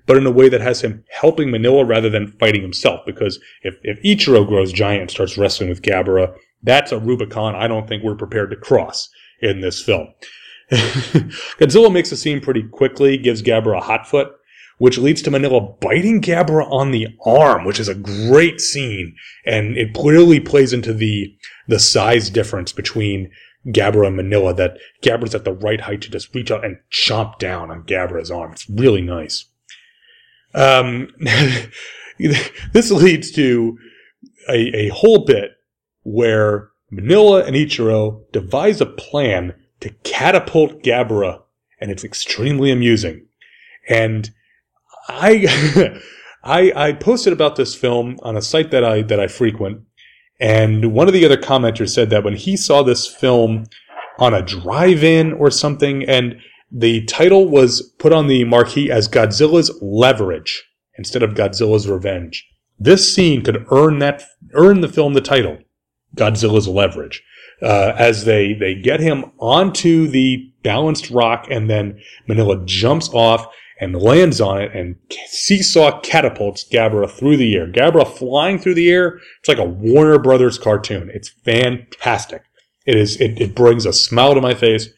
but in a way that has him helping Minilla rather than fighting himself. Because if, if Ichiro grows giant and starts wrestling with Gabara, that's a Rubicon I don't think we're prepared to cross in this film. <laughs> Godzilla makes the scene pretty quickly, gives Gabara a hot foot, which leads to Minilla biting Gabara on the arm, which is a great scene. And it clearly plays into the, the size difference between Gabara and Minilla that Gabara's at the right height to just reach out and chomp down on Gabara's arm. It's really nice. Um, <laughs> this leads to a, a whole bit where Minilla and Ichiro devise a plan to catapult Gabara, and it's extremely amusing. And I, <laughs> I, I posted about this film on a site that I that I frequent, and one of the other commenters said that when he saw this film on a drive-in or something, and the title was put on the marquee as Godzilla's Leverage instead of Godzilla's Revenge. This scene could earn that earn the film the title Godzilla's Leverage uh, as they they get him onto the balanced rock, and then Minilla jumps off and lands on it and seesaw catapults Gabara through the air. Gabara flying through the air. It's like a Warner Brothers cartoon. It's fantastic. It is. It, it brings a smile to my face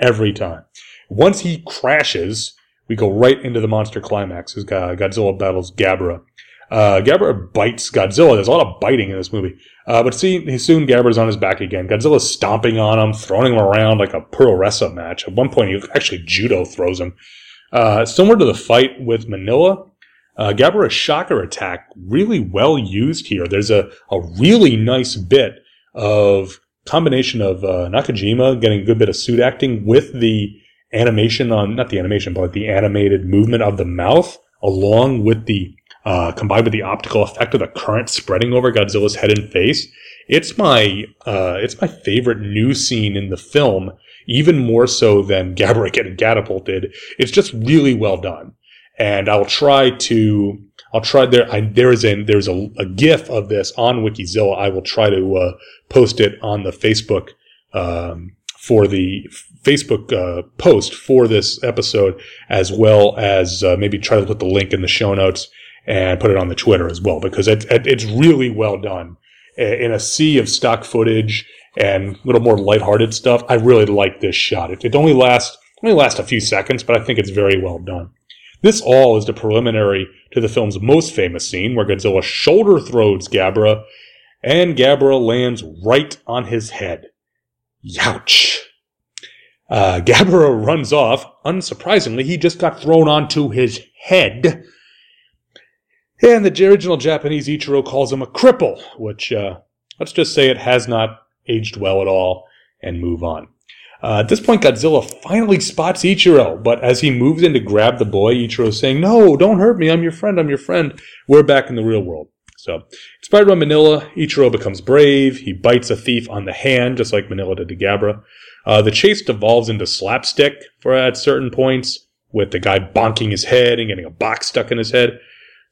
every time. Once he crashes, we go right into the monster climax as Godzilla battles Gabara. Uh, Gabara bites Godzilla. There's a lot of biting in this movie. Uh, but see, soon Gabara's on his back again. Godzilla's stomping on him, throwing him around like a pro wrestling match. At one point, he actually judo throws him. Uh, similar to the fight with Minilla, uh, Gabara's shocker attack really well used here. There's a, a really nice bit of combination of uh, Nakajima getting a good bit of suit acting with the animation on, not the animation, but the animated movement of the mouth along with the uh, combined with the optical effect of the current spreading over Godzilla's head and face, it's my uh, it's my favorite new scene in the film. Even more so than Gabara getting catapulted. It's just really well done, and I'll try to I'll try there. I, there is a there's a, a GIF of this on Wikizilla. I will try to uh, post it on the Facebook um, for the Facebook uh, post for this episode, as well as uh, maybe try to put the link in the show notes and put it on the Twitter as well because it, it, it's really well done. In a sea of stock footage and a little more lighthearted stuff, I really like this shot. It, it only lasts only lasts a few seconds, but I think it's very well done. This all is the preliminary to the film's most famous scene, where Godzilla shoulder throws Gabara, and Gabara lands right on his head. Youch! Uh, <laughs> Gabara runs off. Unsurprisingly, he just got thrown onto his head and the original Japanese Ichiro calls him a cripple, which, uh, let's just say it has not aged well at all, and move on. Uh, at this point, Godzilla finally spots Ichiro, but as he moves in to grab the boy, Ichiro is saying, No, don't hurt me. I'm your friend. I'm your friend. We're back in the real world. So, inspired by Minilla, Ichiro becomes brave. He bites a thief on the hand, just like Minilla did to Gabara. Uh, the chase devolves into slapstick for at certain points, with the guy bonking his head and getting a box stuck in his head.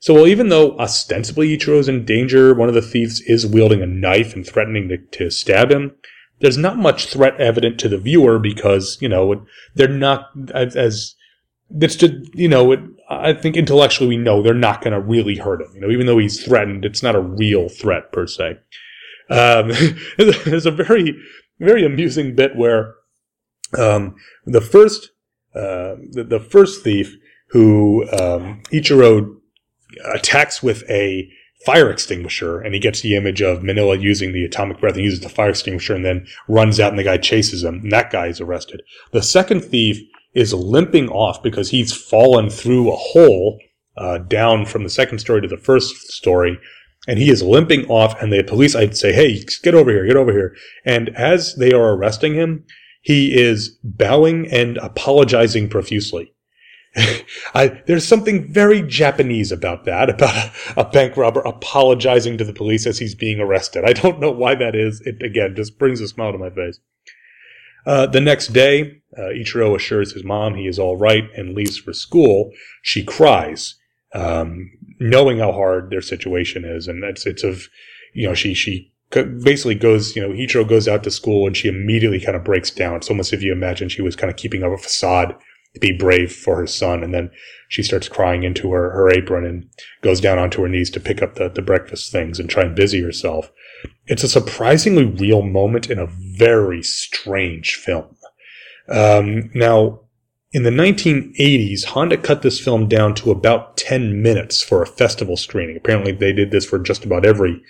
So, well, even though ostensibly Ichiro is in danger, one of the thieves is wielding a knife and threatening to, to stab him. There's not much threat evident to the viewer because, you know, they're not as, as that's just, you know, it, I think intellectually we know they're not going to really hurt him. You know, even though he's threatened, it's not a real threat per se. Um, <laughs> there's a very, very amusing bit where, um, the first, uh, the, the first thief who, um, Ichiro attacks with a fire extinguisher and he gets the image of Minilla using the atomic breath and uses the fire extinguisher and then runs out and the guy chases him and that guy is arrested. The second thief is limping off because he's fallen through a hole uh, down from the second story to the first story and he is limping off and the police I'd say, Hey, get over here, get over here. And as they are arresting him, he is bowing and apologizing profusely. <laughs> I, there's something very Japanese about that, about a, a, bank robber apologizing to the police as he's being arrested. I don't know why that is. It again just brings a smile to my face. Uh, the next day, uh, Ichiro assures his mom he is all right and leaves for school. She cries, um, knowing how hard their situation is, and it's it's of, you know, she she basically goes, you know, Ichiro goes out to school and she immediately kind of breaks down. It's almost if you imagine she was kind of keeping up a facade be brave for her son. And then she starts crying into her, her apron and goes down onto her knees to pick up the, the breakfast things and try and busy herself. It's a surprisingly real moment in a very strange film. Um, now, in the 1980s, Honda cut this film down to about 10 minutes for a festival screening. Apparently, they did this for just about every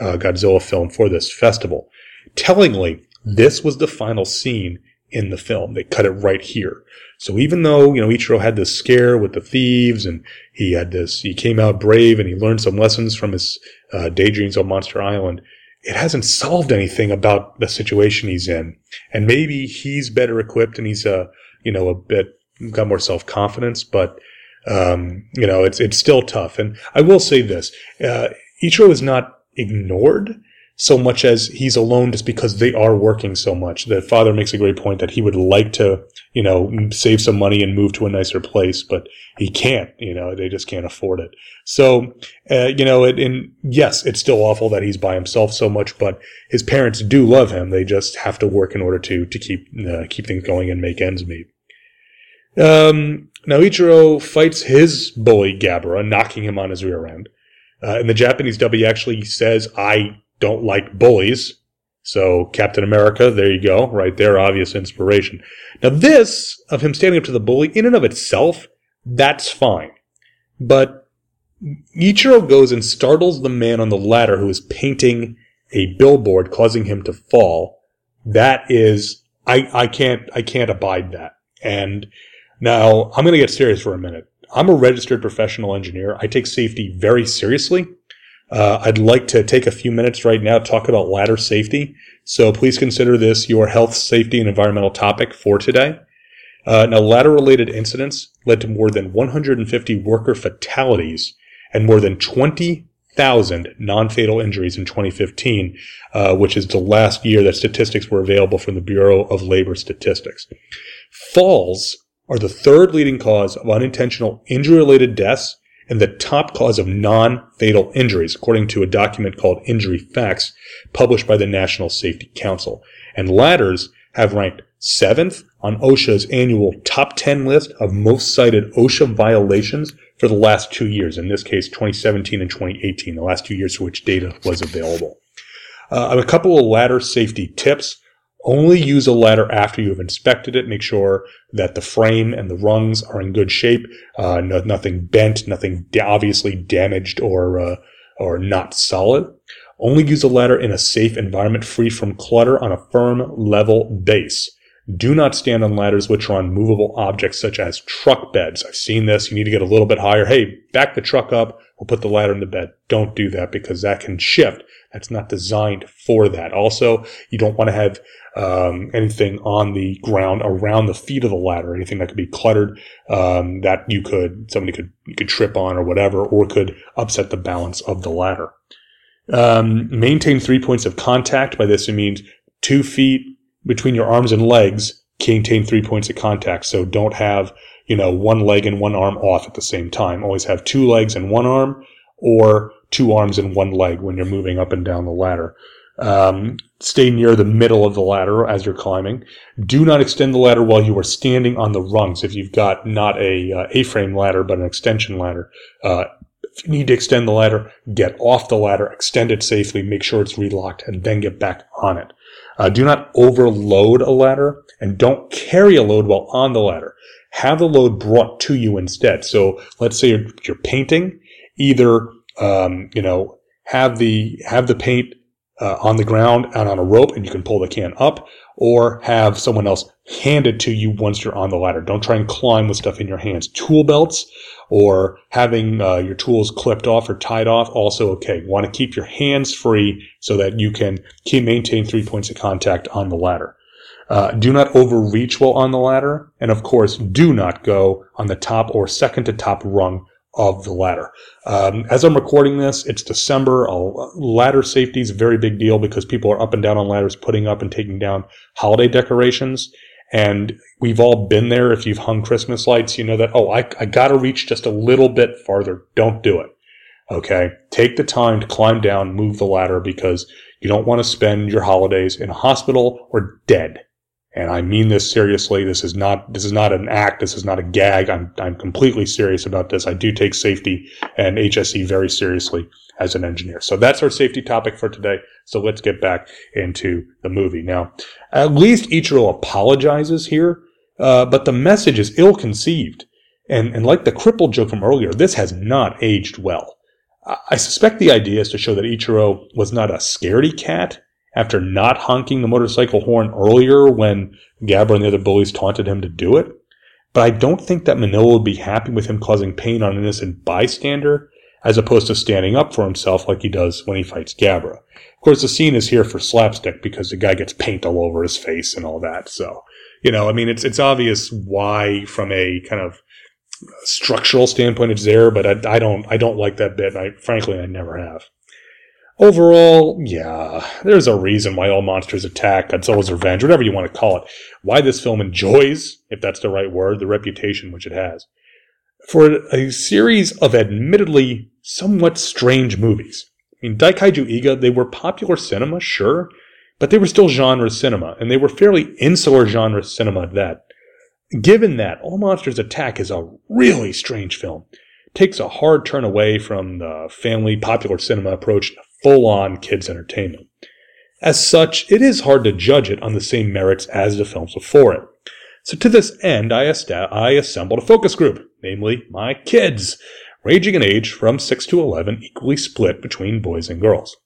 uh, Godzilla film for this festival. Tellingly, this was the final scene in the film. They cut it right here. So even though, you know, Ichiro had this scare with the thieves and he had this, he came out brave and he learned some lessons from his uh, daydreams on Monster Island, it hasn't solved anything about the situation he's in. And maybe he's better equipped and he's, uh, you know, a bit, got more self-confidence, but, um, you know, it's, it's still tough. And I will say this, uh, Ichiro is not ignored so much as he's alone just because they are working so much. The father makes a great point that he would like to, you know, save some money and move to a nicer place, but he can't, you know, they just can't afford it. So, uh, you know, it, and yes, it's still awful that he's by himself so much, but his parents do love him. They just have to work in order to, to keep, uh, keep things going and make ends meet. Um, now Ichiro fights his bully Gabara, knocking him on his rear end. Uh, in the Japanese dub, actually says, I don't like bullies. So Captain America, there you go, right there, obvious inspiration. Now this, of him standing up to the bully, in and of itself, that's fine. But Ichiro goes and startles the man on the ladder who is painting a billboard, causing him to fall. That is, I, I can't, I can't abide that. And now I'm going to get serious for a minute. I'm a registered professional engineer. I take safety very seriously. Uh, I'd like to take a few minutes right now to talk about ladder safety. So please consider this your health, safety, and environmental topic for today. Uh, now, ladder related incidents led to more than 150 worker fatalities and more than 20,000 non fatal injuries in 2015, uh, which is the last year that statistics were available from the Bureau of Labor Statistics. Falls are the third leading cause of unintentional injury related deaths and the top cause of non-fatal injuries, according to a document called Injury Facts published by the National Safety Council. And ladders have ranked seventh on OSHA's annual top 10 list of most cited OSHA violations for the last two years. In this case, 2017 and 2018, the last two years for which data was available. Uh, a couple of ladder safety tips. Only use a ladder after you have inspected it. Make sure that the frame and the rungs are in good shape. Uh, no, nothing bent, nothing obviously damaged or, uh, or not solid. Only use a ladder in a safe environment free from clutter on a firm level base. Do not stand on ladders which are on movable objects such as truck beds. I've seen this. You need to get a little bit higher. Hey, back the truck up. We'll put the ladder in the bed. Don't do that because that can shift. That's not designed for that. Also, you don't want to have um, anything on the ground around the feet of the ladder, anything that could be cluttered um, that you could somebody could you could trip on or whatever, or could upset the balance of the ladder. Um, maintain three points of contact. By this, it means two feet between your arms and legs. Maintain three points of contact. So don't have you know one leg and one arm off at the same time. Always have two legs and one arm, or two arms and one leg when you're moving up and down the ladder. Um, stay near the middle of the ladder as you're climbing. Do not extend the ladder while you are standing on the rungs. If you've got not a uh, A-frame ladder but an extension ladder, uh, if you need to extend the ladder, get off the ladder, extend it safely, make sure it's relocked, and then get back on it. Uh, do not overload a ladder and don't carry a load while on the ladder. Have the load brought to you instead. So let's say you're, you're painting, either um, you know have the have the paint uh, on the ground and on a rope and you can pull the can up or have someone else hand it to you once you're on the ladder. Don't try and climb with stuff in your hands. Tool belts or having uh, your tools clipped off or tied off also okay. Want to keep your hands free so that you can keep maintain three points of contact on the ladder. Uh, do not overreach while on the ladder. And of course, do not go on the top or second to top rung of the ladder. Um, as I'm recording this, it's December. Uh, ladder safety is a very big deal because people are up and down on ladders, putting up and taking down holiday decorations. And we've all been there. If you've hung Christmas lights, you know that, oh, I, I gotta reach just a little bit farther. Don't do it. Okay. Take the time to climb down, move the ladder because you don't want to spend your holidays in a hospital or dead. And I mean this seriously. This is not, this is not an act. This is not a gag. I'm, I'm completely serious about this. I do take safety and HSE very seriously as an engineer. So that's our safety topic for today. So let's get back into the movie. Now, at least Ichiro apologizes here, uh, but the message is ill conceived. And, and like the cripple joke from earlier, this has not aged well. I suspect the idea is to show that Ichiro was not a scaredy cat after not honking the motorcycle horn earlier when Gabara and the other bullies taunted him to do it. But I don't think that Manoa would be happy with him causing pain on an innocent bystander, as opposed to standing up for himself like he does when he fights Gabara. Of course, the scene is here for slapstick because the guy gets paint all over his face and all that. So, you know, I mean, it's it's obvious why, from a kind of structural standpoint, it's there, but I, I don't I don't like that bit. I frankly I never have. Overall, yeah, there's a reason why all monsters attack, Godzilla's revenge, whatever you want to call it. Why this film enjoys, if that's the right word, the reputation which it has. For a series of admittedly somewhat strange movies. I mean, Daikaiju eiga, they were popular cinema, sure, but they were still genre cinema, and they were fairly insular genre cinema at that. Given that, All Monsters Attack is a really strange film. takes a hard turn away from the family popular cinema approach full on kids entertainment. As such, it is hard to judge it on the same merits as the films before it. So to this end, I, est- I assembled a focus group, namely my kids, ranging in age from 6 to 11, equally split between boys and girls.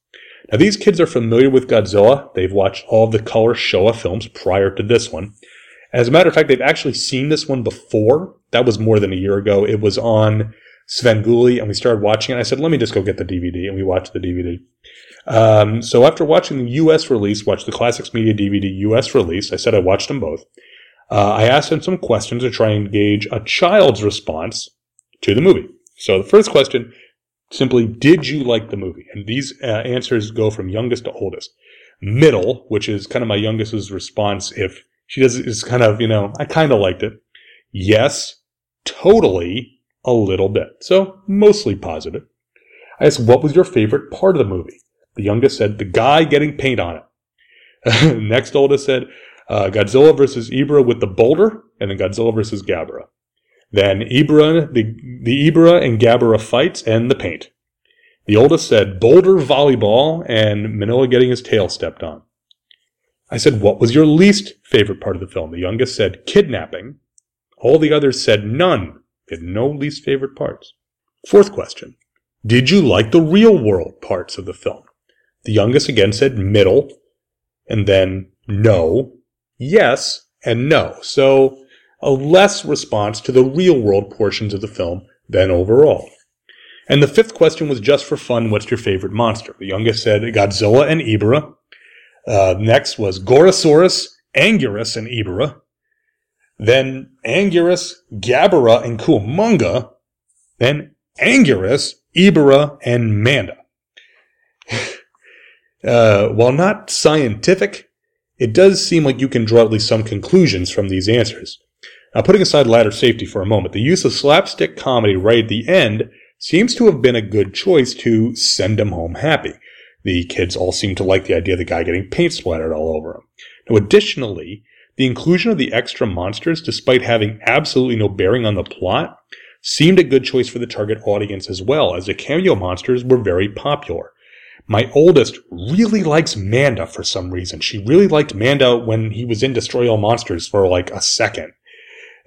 Now these kids are familiar with Godzilla. They've watched all of the color Showa films prior to this one. As a matter of fact, they've actually seen this one before. That was more than a year ago. It was on Sven Svengoolie, and we started watching it. I said, let me just go get the DVD, and we watched the DVD. Um, so after watching the U.S. release, watched the Classics Media DVD U.S. release, I said I watched them both. Uh, I asked them some questions to try and gauge a child's response to the movie. So the first question, simply, did you like the movie? And these uh, answers go from youngest to oldest. Middle, which is kind of my youngest's response if she does is kind of, you know, I kind of liked it. Yes, totally, a little bit. So mostly positive. I asked, what was your favorite part of the movie? The youngest said, the guy getting paint on it. <laughs> Next oldest said, uh, Godzilla versus Ebirah with the boulder, and then Godzilla versus Gabara. Then Ebirah, the, the Ebirah and Gabara fights and the paint. The oldest said boulder volleyball and Manoa getting his tail stepped on. I said, what was your least favorite part of the film? The youngest said kidnapping. All the others said none. They had no least favorite parts. Fourth question. Did you like the real world parts of the film? The youngest again said middle, and then no, yes, and no. So a less response to the real world portions of the film than overall. And the fifth question was just for fun, what's your favorite monster? The youngest said Godzilla and Ebirah. Uh, next was Gorosaurus, Anguirus, and Ebirah. Then Anguirus, Gabara, and Kumonga. Then Anguirus, Ebirah, and Manda. <sighs> uh, while not scientific, it does seem like you can draw at least some conclusions from these answers. Now, putting aside ladder safety for a moment, the use of slapstick comedy right at the end seems to have been a good choice to send them home happy. The kids all seem to like the idea of the guy getting paint splattered all over him. Now, additionally, the inclusion of the extra monsters, despite having absolutely no bearing on the plot, seemed a good choice for the target audience as well, as the cameo monsters were very popular. My oldest really likes Manda for some reason. She really liked Manda when he was in Destroy All Monsters for like a second.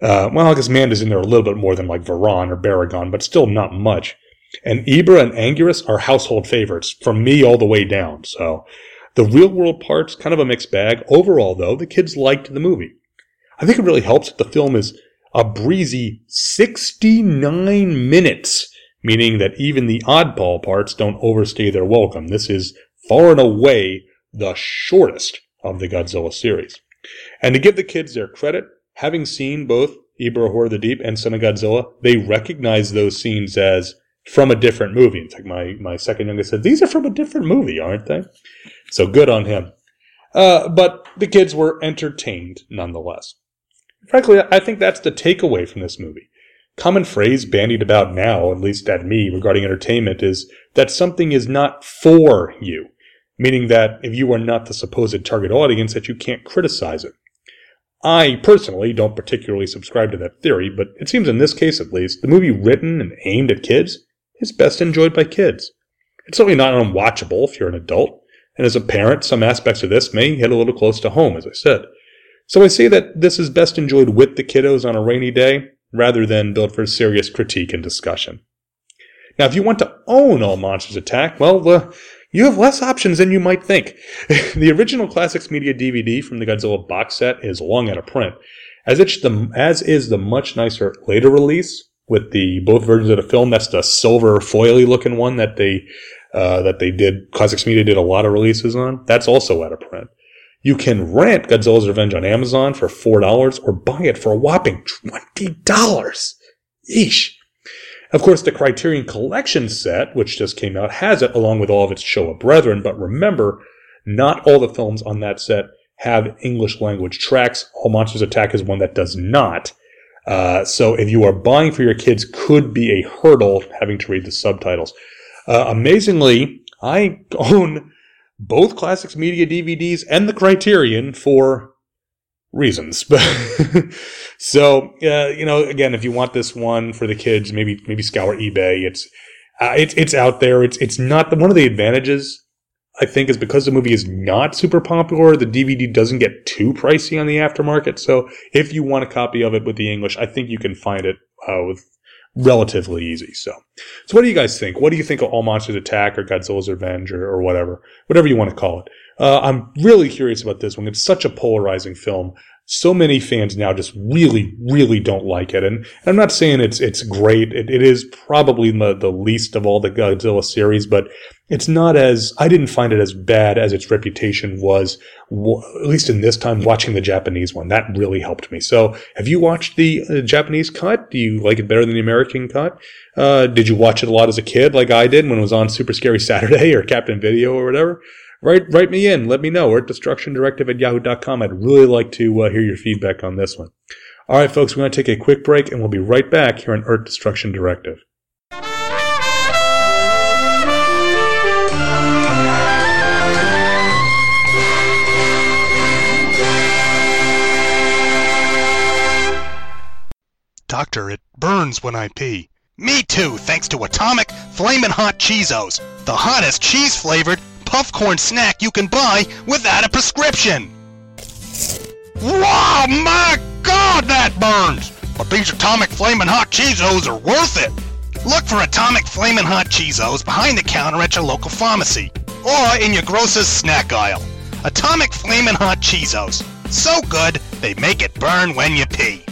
Uh, well, I guess Manda's in there a little bit more than like Varan or Baragon, but still not much. And Ebirah and Anguirus are household favorites from me all the way down. So the real world part's kind of a mixed bag. Overall, though, the kids liked the movie. I think it really helps that the film is a breezy 69 minutes, meaning that even the oddball parts don't overstay their welcome. This is far and away the shortest of the Godzilla series. And to give the kids their credit, having seen both Ebirah Horror the Deep and Son of Godzilla, they recognize those scenes as from a different movie. In fact, my, my second youngest said, These are from a different movie, aren't they? So good on him. Uh, but the kids were entertained nonetheless. Frankly, I think that's the takeaway from this movie. Common phrase bandied about now, at least at me, regarding entertainment is that something is not for you, meaning that if you are not the supposed target audience, that you can't criticize it. I personally don't particularly subscribe to that theory, but it seems in this case at least, the movie written and aimed at kids is best enjoyed by kids. It's certainly not unwatchable if you're an adult, and as a parent, some aspects of this may hit a little close to home, as I said. So I say that this is best enjoyed with the kiddos on a rainy day, rather than built for serious critique and discussion. Now, if you want to own All Monsters Attack, well, uh, you have less options than you might think. <laughs> the original Classics Media DVD from the Godzilla box set is long out of print, as, it's the, as is the much nicer later release with the both versions of the film. That's the silver foily looking one that they uh, that they did. Classics Media did a lot of releases on. That's also out of print. You can rent Godzilla's Revenge on Amazon for $4 or buy it for a whopping $20. Yeesh. Of course, the Criterion Collection set, which just came out, has it along with all of its Showa brethren, but remember, not all the films on that set have English language tracks. All Monsters Attack is one that does not. Uh, so if you are buying for your kids, could be a hurdle having to read the subtitles. Uh, amazingly, I <laughs> own both Classics Media DVDs and the Criterion for reasons. <laughs> But so, uh, you know, again, if you want this one for the kids, maybe maybe scour eBay. It's uh, it's it's out there. It's it's not the, one of the advantages. I think is because the movie is not super popular. The DVD doesn't get too pricey on the aftermarket. So if you want a copy of it with the English, I think you can find it uh, with relatively easy. So, so what do you guys think? What do you think of All Monsters Attack or Godzilla's Revenge or, or whatever, whatever you want to call it? Uh, I'm really curious about this one. It's such a polarizing film. So many fans now just really, really don't like it. And I'm not saying it's it's great. it, it is probably the, the least of all the Godzilla series, but it's not as I didn't find it as bad as its reputation was. At least in this time, watching the Japanese one, that really helped me. So, have you watched the uh, Japanese cut? Do you like it better than the American cut? Uh, did you watch it a lot as a kid, like I did when it was on Super Scary Saturday <laughs> or Captain Video or whatever? Write write me in. Let me know. We're at destructiondirective at yahoo.com. I'd really like to uh, hear your feedback on this one. All right, folks, we're going to take a quick break, and we'll be right back here on Earth Destruction Directive. Doctor, it burns when I pee. Me too, thanks to Atomic Flamin' Hot Cheezos, the hottest cheese flavored puffcorn snack you can buy without a prescription. Wow, my God, that burns! But these Atomic Flamin' Hot Cheezos are worth it. Look for Atomic Flamin' Hot Cheezos behind the counter at your local pharmacy or in your grocer's snack aisle. Atomic Flamin' Hot Cheezos. So good, they make it burn when you pee.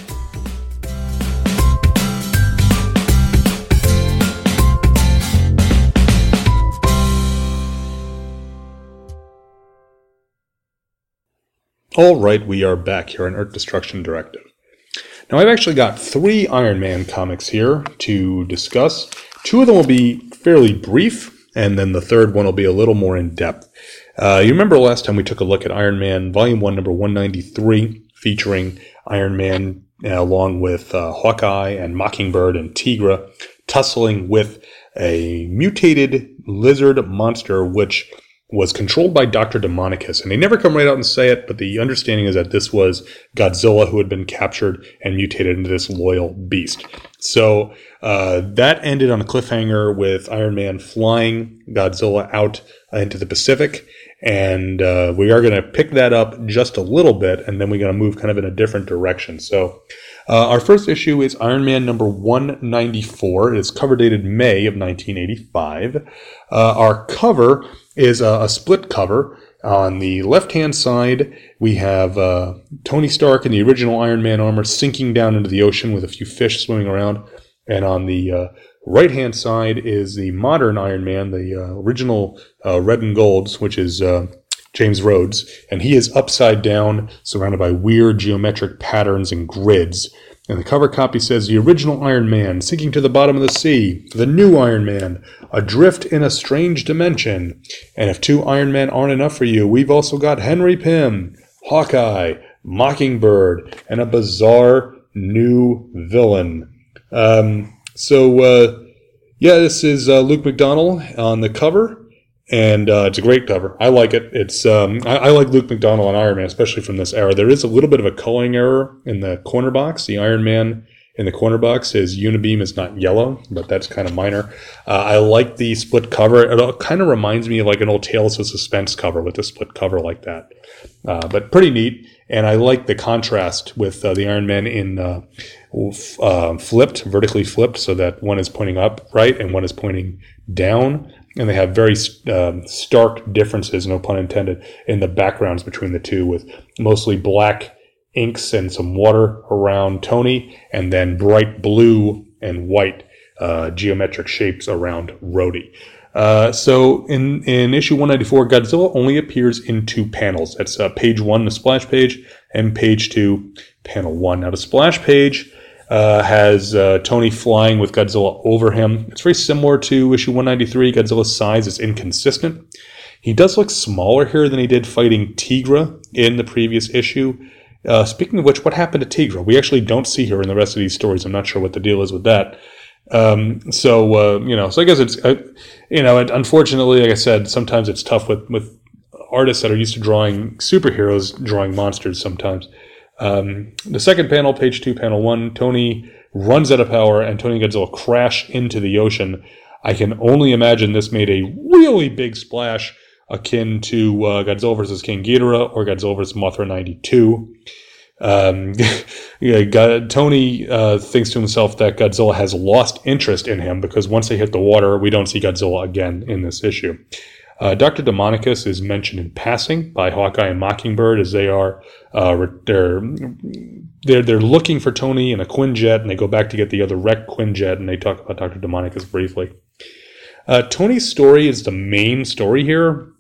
All right, we are back here on Earth Destruction Directive. Now, I've actually got three Iron Man comics here to discuss. Two of them will be fairly brief, and then the third one will be a little more in depth. Uh, you remember last time we took a look at Iron Man Volume 1, number 193, featuring Iron Man uh, along with uh, Hawkeye and Mockingbird and Tigra tussling with a mutated lizard monster, which was controlled by Dr. Demonicus. And they never come right out and say it, but the understanding is that this was Godzilla who had been captured and mutated into this loyal beast. So uh, that ended on a cliffhanger with Iron Man flying Godzilla out into the Pacific. And uh, we are going to pick that up just a little bit, and then we're going to move kind of in a different direction. So uh, our first issue is Iron Man number 194. It is cover dated May of 1985. Uh, our cover is a, a, split cover. On the left hand side, we have uh, Tony Stark in the original Iron Man armor sinking down into the ocean with a few fish swimming around. And on the uh, right hand side is the modern Iron Man, the uh, original uh, red and golds, which is James Rhodes, and he is upside down, surrounded by weird geometric patterns and grids. And the cover copy says the original Iron Man sinking to the bottom of the sea, the new Iron Man adrift in a strange dimension. And if two Iron Men aren't enough for you, we've also got Henry Pym, Hawkeye, Mockingbird, and a bizarre new villain. Um, so, uh, yeah, this is uh, Luke McDonnell on the cover and uh, it's a great cover. I like it. It's um, I, I, like Luke McDonnell and Iron Man, especially from this era. There is a little bit of a coloring error in the corner box. The Iron Man in the corner box, his unibeam is not yellow, but that's kind of minor. Uh, I like the split cover. It kind of reminds me of like an old Tales of Suspense cover with a split cover like that. Uh, but pretty neat. And I like the contrast with uh, the Iron Man in uh, uh, flipped, vertically flipped, so that one is pointing up, right, and one is pointing down and they have very um, stark differences, no pun intended, in the backgrounds between the two, with mostly black inks and some water around Tony, and then bright blue and white uh, geometric shapes around Rhodey. Uh, so in, in issue 194, Godzilla only appears in two panels. That's uh, page one, the splash page, and page two, panel one. Now the splash page uh, has uh, Tony flying with Godzilla over him. It's very similar to issue 193. Godzilla's size is inconsistent. He does look smaller here than he did fighting Tigra in the previous issue. Uh, speaking of which, what happened to Tigra? We actually don't see her in the rest of these stories. I'm not sure what the deal is with that. Um, so uh, you know, so I guess it's uh, you know, unfortunately, like I said, sometimes it's tough with with artists that are used to drawing superheroes drawing monsters sometimes. Um, the second panel, page two, panel one, Tony runs out of power and Tony and Godzilla crash into the ocean. I can only imagine this made a really big splash akin to uh, Godzilla vs. King Ghidorah or Godzilla vs. Mothra 92. Um, <laughs> yeah, God, Tony uh, thinks to himself that Godzilla has lost interest in him because once they hit the water, we don't see Godzilla again in this issue. Uh, Dr. Demonicus is mentioned in passing by Hawkeye and Mockingbird as they are uh, they're they're they're looking for Tony in a Quinjet, and they go back to get the other wrecked Quinjet, and they talk about Dr. Demonicus briefly. Uh, Tony's story is the main story here,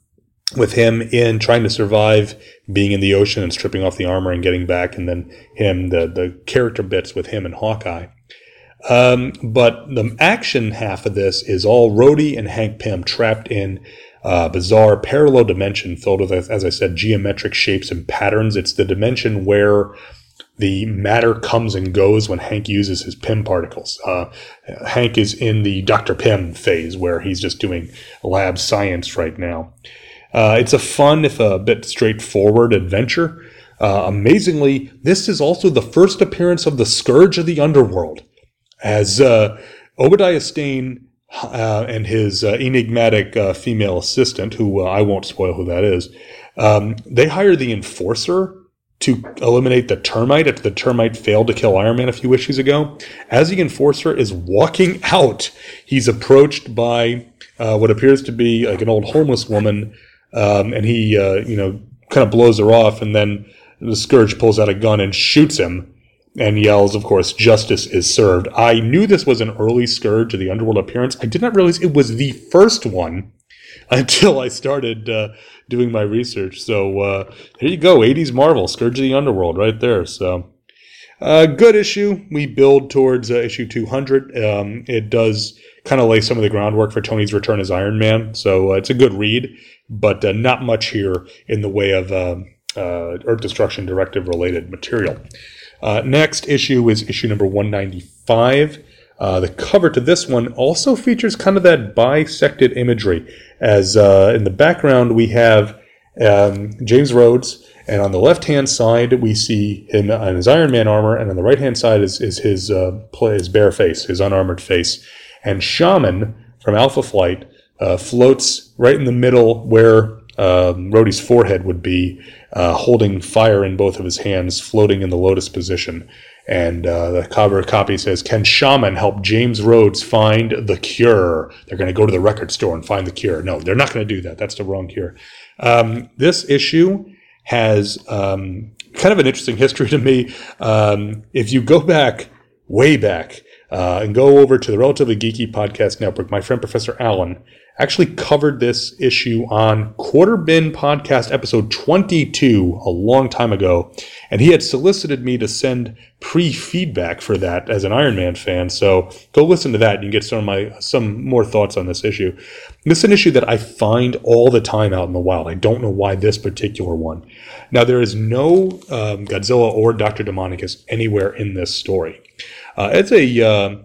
with him in trying to survive being in the ocean and stripping off the armor and getting back, and then him the the character bits with him and Hawkeye. Um, but the action half of this is all Rhodey and Hank Pym trapped in uh, bizarre parallel dimension filled with, as I said, geometric shapes and patterns. It's the dimension where the matter comes and goes when Hank uses his Pym particles. Uh, Hank is in the Dr. Pym phase where he's just doing lab science right now. Uh, it's a fun, if a bit straightforward adventure. Uh, amazingly, this is also the first appearance of the Scourge of the Underworld, as uh, Obadiah Stane uh, and his uh, enigmatic uh, female assistant, who uh, I won't spoil who that is, um, they hire the enforcer to eliminate the termite after the termite failed to kill Iron Man a few issues ago. As the enforcer is walking <laughs> out, he's approached by uh, what appears to be like an old homeless woman, um, and he, uh, you know, kind of blows her off, and then the Scourge pulls out a gun and shoots him and yells, of course, justice is served. I knew this was an early Scourge of the Underworld appearance. I did not realize it was the first one <laughs> until I started uh, doing my research. So uh, there you go, 80s Marvel, Scourge of the Underworld, right there. So uh, good issue. We build towards uh, issue 200. Um, it does kind of lay some of the groundwork for Tony's return as Iron Man. So uh, it's a good read, but uh, not much here in the way of um, Earth Destruction Directive related material. Uh, next issue is issue number 195. Uh, the cover to this one also features kind of that bisected imagery, as uh, in the background we have um, James Rhodes, and on the left hand side we see him on his Iron Man armor, and on the right hand side is, is his, uh, his bare face, his unarmored face. And Shaman from Alpha Flight uh, floats right in the middle where um, Rhodey's forehead would be uh, holding fire in both of his hands, floating in the lotus position. And uh, the cover copy says, Can Shaman help James Rhodes find the cure? They're going to go to the record store and find the cure. No, they're not going to do that. That's the wrong cure. Um, this issue has um, kind of an interesting history to me. Um, if you go back, way back, uh, and go over to the Relatively Geeky Podcast Network, my friend Professor Allen actually covered this issue on Quarter Bin Podcast episode 22 a long time ago, and he had solicited me to send pre-feedback for that as an Iron Man fan. So go listen to that, and you get some of my some more thoughts on this issue. This is an issue that I find all the time out in the wild. I don't know why this particular one. Now there is no um, Godzilla or Doctor Demonicus anywhere in this story. Uh, it's a, uh,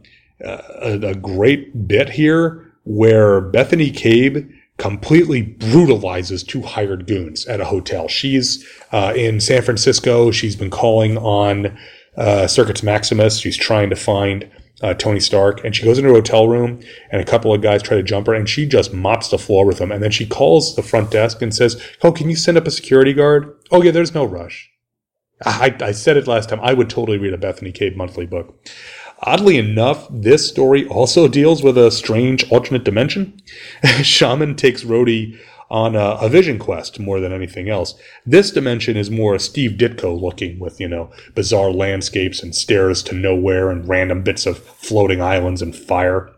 a a great bit here where Bethany Cabe completely brutalizes two hired goons at a hotel. She's uh, in San Francisco. She's been calling on uh, Circuits Maximus. She's trying to find uh, Tony Stark, and she goes into a hotel room, and a couple of guys try to jump her, and she just mops the floor with them. And then she calls the front desk and says, "Oh, can you send up a security guard?" Oh yeah, there's no rush. I, I said it last time. I would totally read a Bethany Cabe monthly book. Oddly enough, this story also deals with a strange alternate dimension. <laughs> Shaman takes Rhodey on a, a, vision quest more than anything else. This dimension is more a Steve Ditko looking with, you know, bizarre landscapes and stairs to nowhere and random bits of floating islands and fire.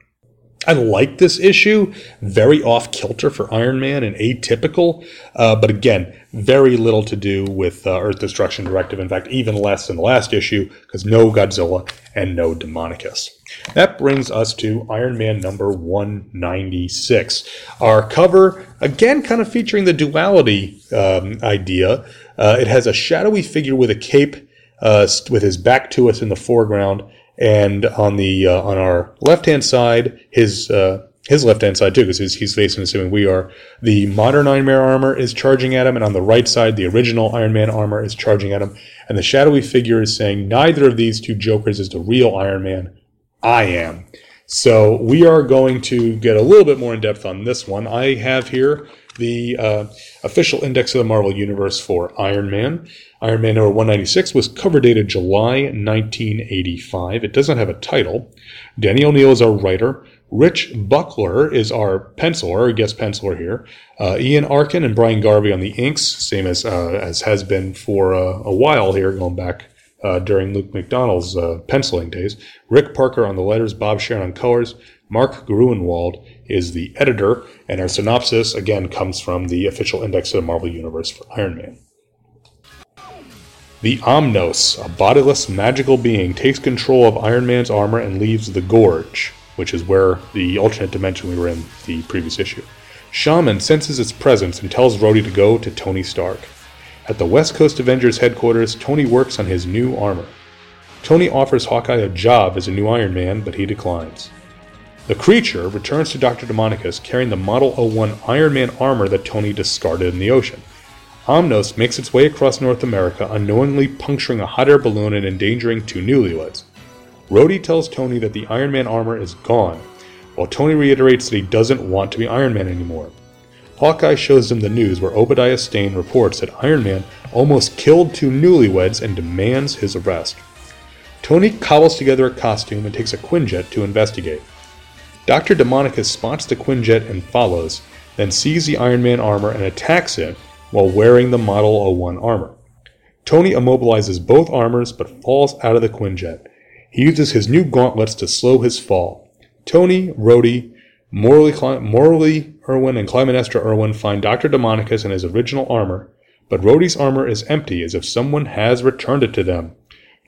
I like this issue. Very off kilter for Iron Man and atypical. Uh, but again, very little to do with uh, Earth Destruction Directive. In fact, even less than the last issue because no Godzilla and no Demonicus. That brings us to Iron Man number 196. Our cover, again, kind of featuring the duality um, idea. Uh, it has a shadowy figure with a cape uh, with his back to us in the foreground and on the uh, on our left hand side, his uh, his left hand side too, because he's, he's facing assuming we are. The modern Iron Man armor is charging at him, and on the right side, the original Iron Man armor is charging at him. And the shadowy figure is saying, "Neither of these two Jokers is the real Iron Man. I am." So we are going to get a little bit more in depth on this one. I have here the uh, official index of the Marvel Universe for Iron Man. Iron Man number 196 was cover dated July 1985. It doesn't have a title. Danny O'Neil is our writer. Rich Buckler is our penciler, or guest penciler here. Uh, Ian Akin and Brian Garvey on the inks, same as uh, as has been for uh, a while here, going back uh, during Luke McDonnell's uh, penciling days. Rick Parker on the letters, Bob Sharen on colors. Mark Gruenwald is the editor, and our synopsis again comes from the official index of the Marvel Universe for Iron Man. The Omnos, a bodiless magical being, takes control of Iron Man's armor and leaves the Gorge, which is where the alternate dimension we were in the previous issue. Shaman senses its presence and tells Rhodey to go to Tony Stark. At the West Coast Avengers headquarters, Tony works on his new armor. Tony offers Hawkeye a job as a new Iron Man, but he declines. The creature returns to Dr. Demonicus carrying the Model 01 Iron Man armor that Tony discarded in the ocean. Omnos makes its way across North America, unknowingly puncturing a hot air balloon and endangering two newlyweds. Rhodey tells Tony that the Iron Man armor is gone, while Tony reiterates that he doesn't want to be Iron Man anymore. Hawkeye shows them the news where Obadiah Stane reports that Iron Man almost killed two newlyweds and demands his arrest. Tony cobbles together a costume and takes a Quinjet to investigate. Dr. Demonicus spots the Quinjet and follows, then sees the Iron Man armor and attacks it while wearing the Model 01 armor. Tony immobilizes both armors but falls out of the Quinjet. He uses his new gauntlets to slow his fall. Tony, Rhodey, Morley Erwin, and Clytemnestra Erwin find Dr. Demonicus in his original armor, but Rhodey's armor is empty as if someone has returned it to them.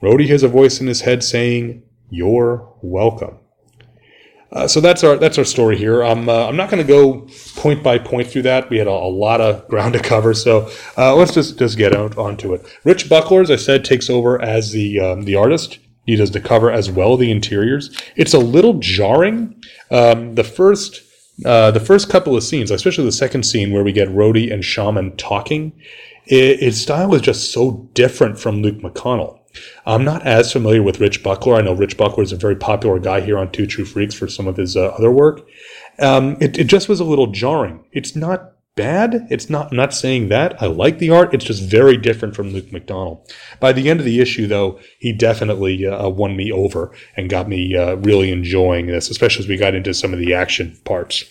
Rhodey hears a voice in his head saying, You're welcome. Uh, so that's our that's our story here. I'm uh, I'm not going to go point by point through that. We had a, a lot of ground to cover, so uh, let's just just get out onto it. Rich Buckler, as I said, takes over as the um, the artist. He does the cover as well, the interiors. It's a little jarring. Um, the first uh, the first couple of scenes, especially the second scene where we get Rhodey and Shaman talking, it, its style is just so different from Luke McDonnell. I'm not as familiar with Rich Buckler. I know Rich Buckler is a very popular guy here on Two True Freaks for some of his uh, other work. Um, it, it just was a little jarring. It's not bad. It's not, I'm not saying that. I like the art. It's just very different from Luke McDonnell. By the end of the issue, though, he definitely uh, won me over and got me uh, really enjoying this, especially as we got into some of the action parts.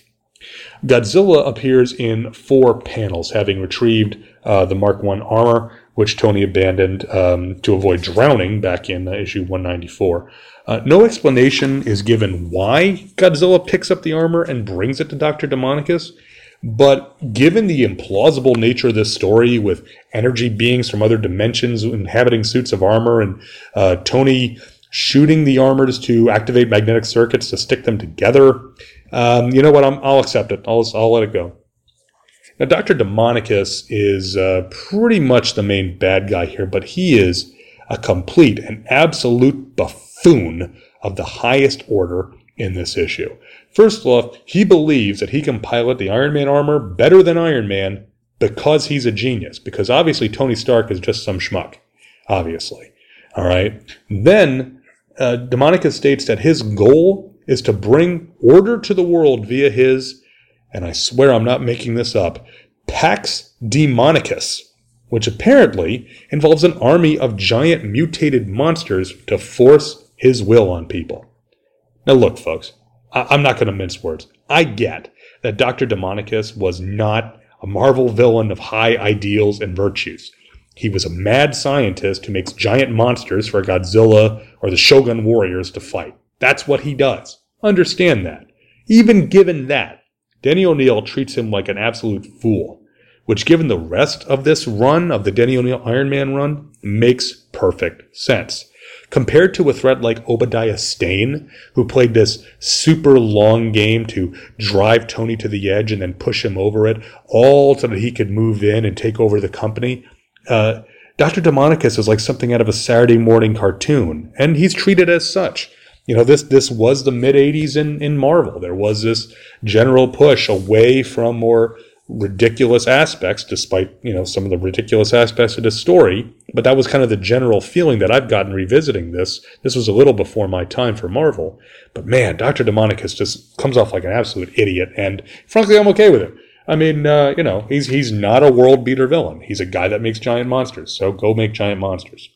Godzilla appears in four panels, having retrieved uh, the Mark I armor, which Tony abandoned um, to avoid drowning back in uh, issue 194. Uh, no explanation is given why Godzilla picks up the armor and brings it to Dr. Demonicus, but given the implausible nature of this story with energy beings from other dimensions inhabiting suits of armor and uh, Tony shooting the armors to activate magnetic circuits to stick them together, um, you know what? i will accept it. I'll, I'll let it go. Now, Dr. Demonicus is uh, pretty much the main bad guy here, but he is a complete and absolute buffoon of the highest order in this issue. First off, he believes that he can pilot the Iron Man armor better than Iron Man because he's a genius, because obviously Tony Stark is just some schmuck. Obviously. All right. Then, uh, Demonicus states that his goal is to bring order to the world via his, and I swear I'm not making this up, Pax Demonicus, which apparently involves an army of giant mutated monsters to force his will on people. Now, look, folks, I- am not going to mince words. I get that Dr. Demonicus was not a Marvel villain of high ideals and virtues. He was a mad scientist who makes giant monsters for Godzilla or the Shogun warriors to fight. That's what he does. Understand that. Even given that, Denny O'Neil treats him like an absolute fool, which, given the rest of this run, of the Denny O'Neil Iron Man run, makes perfect sense compared to a threat like Obadiah Stane, who played this super long game to drive Tony to the edge and then push him over it, all so that he could move in and take over the company. Uh, Dr. Demonicus is like something out of a Saturday morning cartoon, and he's treated as such. You know, this this was the mid '80s in in Marvel. There was this general push away from more ridiculous aspects, despite you know some of the ridiculous aspects of this story. But that was kind of the general feeling that I've gotten revisiting this. This was a little before my time for Marvel, but man, Doctor Demonicus just comes off like an absolute idiot, and frankly, I'm okay with it. I mean, uh, you know, he's he's not a world beater villain. He's a guy that makes giant monsters. So go make giant monsters.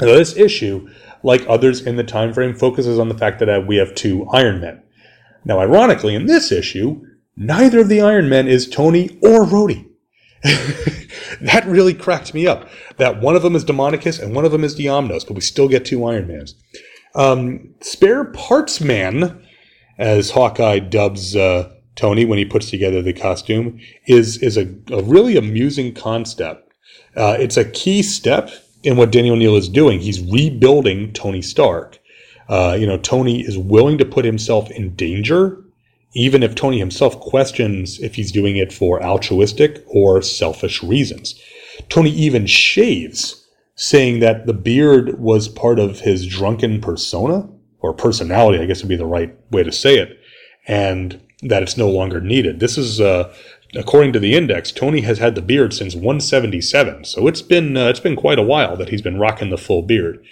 Now, this issue, like others in the time frame, focuses on the fact that uh, we have two Iron Men. Now, ironically, in this issue, Neither of the Iron Men is Tony or Rhodey. <laughs> that really cracked me up. That one of them is Demonicus and one of them is the Omnos, but we still get two Iron Mans. Um, Spare Parts Man, as Hawkeye dubs uh, Tony when he puts together the costume, is is a, a really amusing concept. Uh, it's a key step in what Danny O'Neil is doing. He's rebuilding Tony Stark. Uh, you know, Tony is willing to put himself in danger even if Tony himself questions if he's doing it for altruistic or selfish reasons. Tony even shaves, saying that the beard was part of his drunken persona, or personality, I guess would be the right way to say it, and that it's no longer needed. This is, uh, according to the index, Tony has had the beard since 177, so it's been uh, it's been quite a while that he's been rocking the full beard.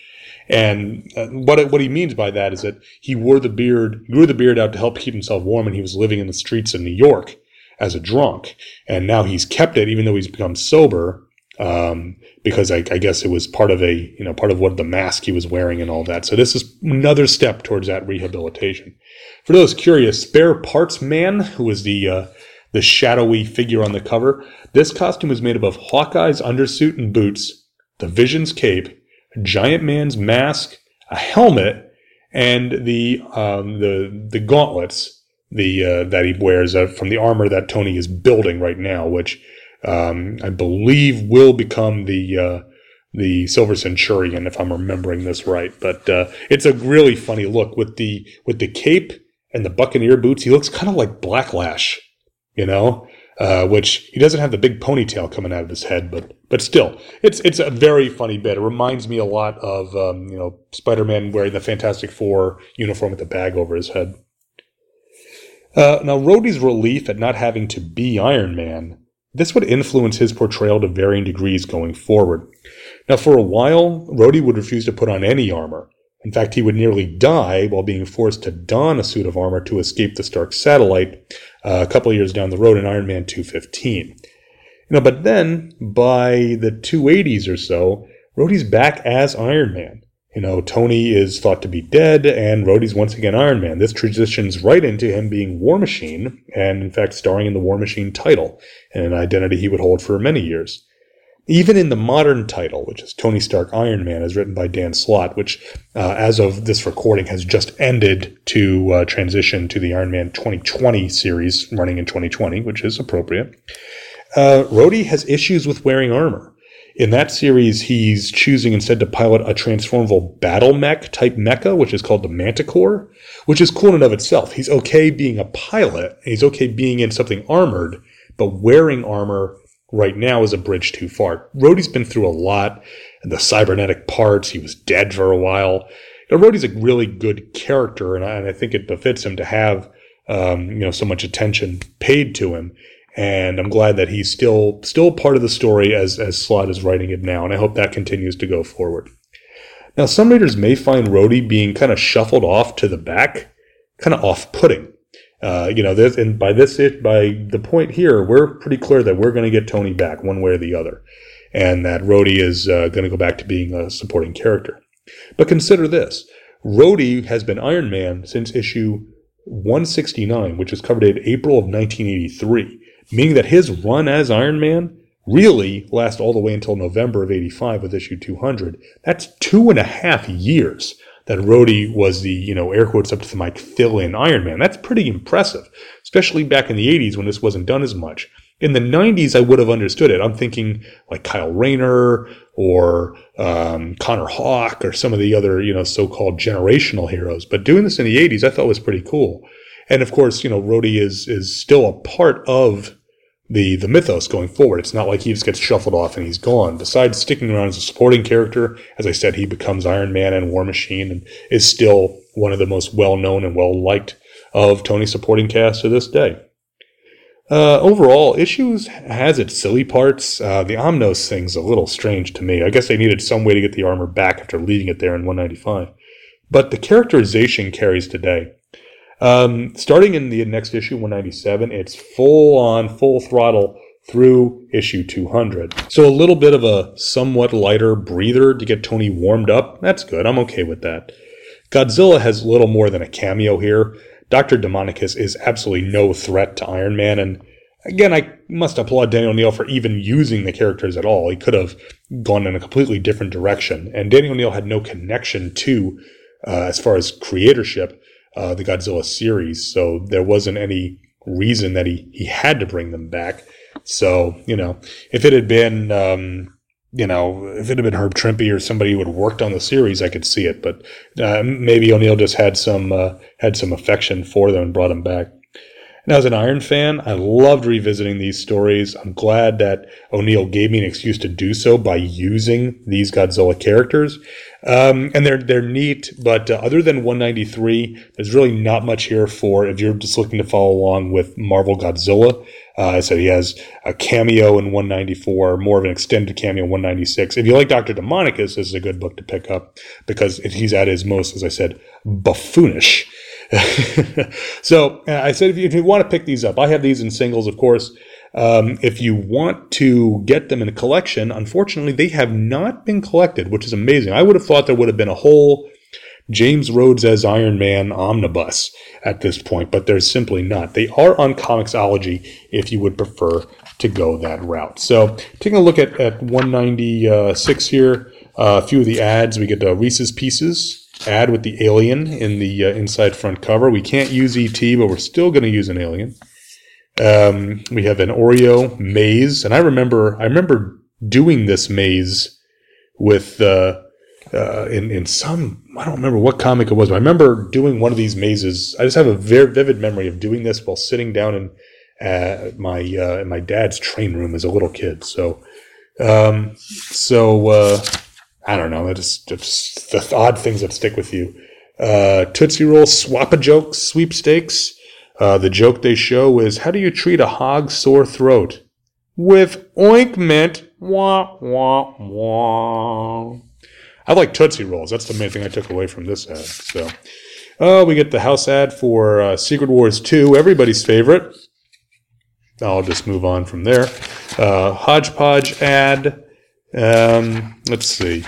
And uh, what what he means by that is that he wore the beard, grew the beard out to help keep himself warm, and he was living in the streets of New York as a drunk. And now he's kept it, even though he's become sober, um, because I, I, guess it was part of a you know part of what the mask he was wearing and all that. So this is another step towards that rehabilitation. For those curious, Spare Parts Man, who is the uh, the shadowy figure on the cover, this costume is made up of Hawkeye's undersuit and boots, the Vision's cape, a giant man's mask, a helmet, and the um, the the gauntlets the uh, that he wears uh, from the armor that Tony is building right now, which um, I believe will become the uh, the Silver Centurion, if I'm remembering this right. But uh, it's a really funny look with the with the cape and the Buccaneer boots. He looks kind of like Blacklash, you know uh, which he doesn't have the big ponytail coming out of his head, but but still, it's it's a very funny bit. It reminds me a lot of um, you know Spider-Man wearing the Fantastic Four uniform with the bag over his head. Uh, now, Rhodey's relief at not having to be Iron Man, this would influence his portrayal to varying degrees going forward. Now, for a while, Rhodey would refuse to put on any armor. In fact, he would nearly die while being forced to don a suit of armor to escape the Stark satellite uh, a couple years down the road in Iron Man 215. You know, but then by the 280s or so, Rhodey's back as Iron Man. You know, Tony is thought to be dead, and Rhodey's once again Iron Man. This transitions right into him being War Machine, and in fact, starring in the War Machine title, and an identity he would hold for many years. Even in the modern title, which is Tony Stark Iron Man, is written by Dan Slott, which, uh, as of this recording, has just ended to uh, transition to the Iron Man 2020 series running in 2020, which is appropriate. Uh, Rhodey has issues with wearing armor. In that series, he's choosing instead to pilot a transformable battle mech type mecha, which is called the Manticore, which is cool in and of itself. He's okay being a pilot, he's okay being in something armored, but wearing armor right now is a bridge too far. Rhodey's been through a lot, and the cybernetic parts, he was dead for a while. Now, Rhodey's a really good character, and I, and I think it befits him to have um, you know so much attention paid to him and I'm glad that he's still still part of the story as as Slott is writing it now, and I hope that continues to go forward. Now, some readers may find Rhodey being kind of shuffled off to the back, kind of off-putting. Uh, you know, this, and by this, by the point here, we're pretty clear that we're going to get Tony back one way or the other, and that Rhodey is uh, going to go back to being a supporting character. But consider this: Rhodey has been Iron Man since issue 169, which was covered in April of 1983 meaning that his run as Iron Man really lasts all the way until November of 85 with issue 200. That's two and a half years that Rhodey was the, you know, air quotes up to the mic fill in Iron Man. That's pretty impressive, especially back in the 80s when this wasn't done as much. In the 90s, I would have understood it. I'm thinking like Kyle Rayner or um, Connor Hawke or some of the other, you know, so-called generational heroes. But doing this in the 80s, I thought was pretty cool. And of course, you know, Rhodey is is still a part of the the mythos going forward. It's not like he just gets shuffled off and he's gone. Besides sticking around as a supporting character, as I said, he becomes Iron Man and War Machine and is still one of the most well known and well liked of Tony's supporting cast to this day. Uh, overall, Issues has its silly parts. Uh, the Omnos thing's a little strange to me. I guess they needed some way to get the armor back after leaving it there in 195. But the characterization carries today. Um, starting in the next issue, 197, it's full on, full throttle through issue 200. So a little bit of a somewhat lighter breather to get Tony warmed up. That's good. I'm okay with that. Godzilla has little more than a cameo here. Dr. Demonicus is absolutely no threat to Iron Man, and again, I must applaud Daniel O'Neil for even using the characters at all. He could have gone in a completely different direction, and Daniel O'Neil had no connection to, uh, as far as creatorship, uh, the Godzilla series. So there wasn't any reason that he, he had to bring them back. So, you know, if it had been, um, you know, if it had been Herb Trimpe or somebody who had worked on the series, I could see it. But uh, maybe O'Neil just had some uh, had some affection for them and brought them back. And as an Iron fan, I loved revisiting these stories. I'm glad that O'Neil gave me an excuse to do so by using these Godzilla characters. Um, and they're they're neat, but uh, other than 193, there's really not much here for if you're just looking to follow along with Marvel Godzilla. Uh, I said he has a cameo in 194, more of an extended cameo in 196. If you like Doctor Demonicus, this is a good book to pick up because he's at his most, as I said, buffoonish. <laughs> so uh, I said if you, if you want to pick these up, I have these in singles, of course. Um, if you want to get them in a collection, unfortunately, they have not been collected, which is amazing. I would have thought there would have been a whole James Rhodes as Iron Man omnibus at this point, but there's simply not. They are on Comixology if you would prefer to go that route. So, taking a look at, at 196 here, uh, a few of the ads. We get uh, Reese's Pieces ad with the alien in the uh, inside front cover. We can't use ET, but we're still going to use an alien. Um, we have an Oreo maze, and I remember I remember doing this maze with uh, uh, in in some I don't remember what comic it was, but I remember doing one of these mazes. I just have a very vivid memory of doing this while sitting down in uh, my uh, in my dad's train room as a little kid. So um, so uh, I don't know. It's just the odd things that stick with you. Uh, Tootsie Roll Swap a Joke sweepstakes. Uh, the joke they show is how do you treat a hog's sore throat? With ointment. Wah, wah, wah. I like Tootsie Rolls. That's the main thing I took away from this ad. So, uh, we get the house ad for uh, Secret Wars 2, everybody's favorite. I'll just move on from there. Uh, hodgepodge ad. Um, let's see.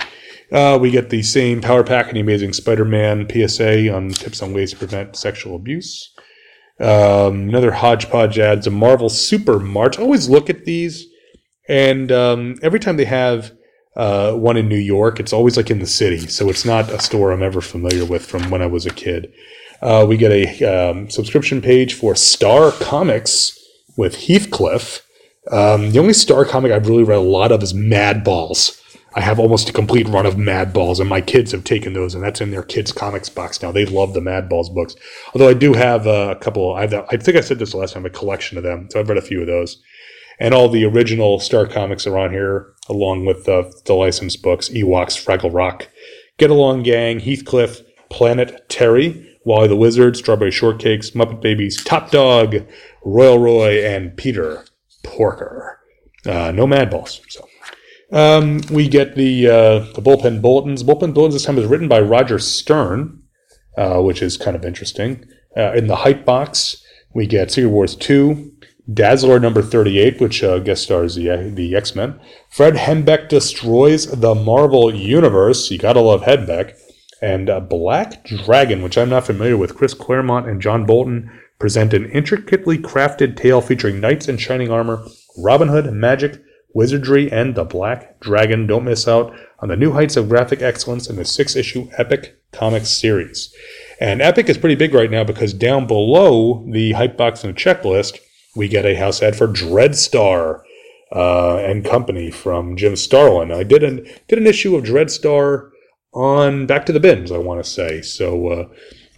Uh, we get the same Power Pack and the Amazing Spider Man PSA on tips on ways to prevent sexual abuse. Um, another hodgepodge ads, a Marvel Super March. Always look at these, and um, every time they have uh, one in New York, it's always like in the city. So it's not a store I'm ever familiar with from when I was a kid. Uh, we get a um, subscription page for Star Comics with Heathcliff. Um, the only Star comic I've really read a lot of is Mad Balls. I have almost a complete run of Mad Balls, and my kids have taken those, and that's in their kids' comics box now. They love the Mad Balls books. Although I do have uh, a couple. I, have, I think I said this last time. A collection of them, so I've read a few of those, and all the original Star comics are on here, along with uh, the licensed books: Ewoks, Fraggle Rock, Get Along Gang, Heathcliff, Planet Terry, Wally the Wizard, Strawberry Shortcakes, Muppet Babies, Top Dog, Royal Roy, and Peter Porker. Uh, no Mad Balls. So. Um, we get the uh, the bullpen bulletins. Bullpen bulletins this time is written by Roger Stern, uh, which is kind of interesting. Uh, in the hype box, we get Secret Wars two, Dazzler number thirty eight, which uh, guest stars the the X Men. Fred Hembeck destroys the Marvel universe. You gotta love Hembeck. And uh, Black Dragon, which I'm not familiar with. Chris Claremont and John Bolton present an intricately crafted tale featuring knights in shining armor, Robin Hood, magic Wizardry, and the Black Dragon. Don't miss out on the new heights of graphic excellence in the six issue Epic Comics series. And Epic is pretty big right now because down below the hype box and checklist, we get a house ad for Dreadstar uh, and Company from Jim Starlin. I did an did an issue of Dreadstar on Back to the Bins, I want to say. So uh,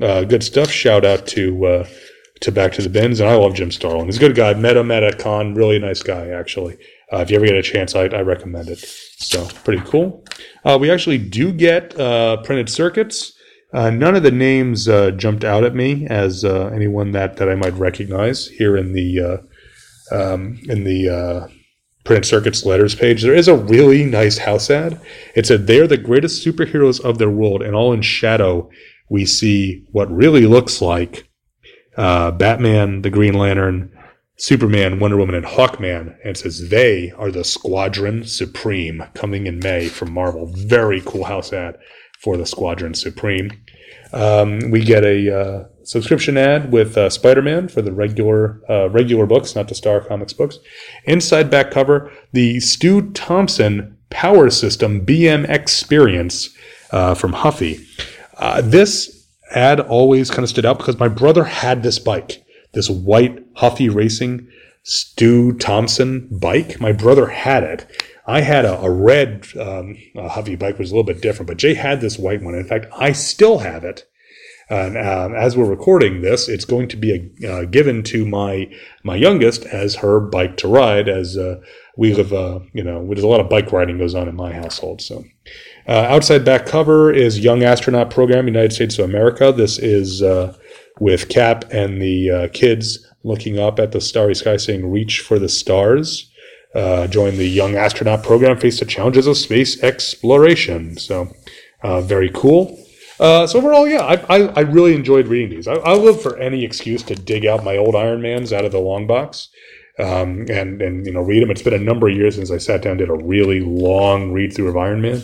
uh, good stuff. Shout out to uh, to Back to the Bins, and I love Jim Starlin. He's a good guy. Met him at a con. Really nice guy, actually. Uh, if you ever get a chance, I, I recommend it. So pretty cool. Uh, we actually do get uh, printed circuits. Uh, none of the names uh, jumped out at me as uh, anyone that, that I might recognize here in the um, in the printed circuits letters page. There is a really nice house ad. It said they're the greatest superheroes of their world, and all in shadow we see what really looks like Batman, the Green Lantern, Superman, Wonder Woman, and Hawkman. And says they are the Squadron Supreme coming in May from Marvel. Very cool house ad for the Squadron Supreme. Um, we get a uh, subscription ad with uh, Spider-Man for the regular uh, regular books, not the Star Comics books. Inside back cover, the Stu Thomsen Power System BM Experience uh, from Huffy. Uh, this ad always kind of stood out because my brother had this bike this white Huffy Racing Stu Thomsen bike. My brother had it. I had a, a red um, a Huffy bike, which was a little bit different, but Jay had this white one. In fact, I still have it. And um, as we're recording this, it's going to be a, uh, given to my my youngest as her bike to ride. As uh, we live, uh, you know, there's a lot of bike riding goes on in my household. So, uh, outside back cover is Young Astronaut Program, United States of America. This is uh, with Cap and the uh, kids looking up at the starry sky saying, Reach for the stars. Uh, join the Young Astronaut Program, face the challenges of space exploration. So, uh, very cool. Uh, so overall, yeah, I, I, I, really enjoyed reading these. I, I look for any excuse to dig out my old Iron Mans out of the long box um, and and you know read them. It's been a number of years since I sat down and did a really long read through of Iron Man.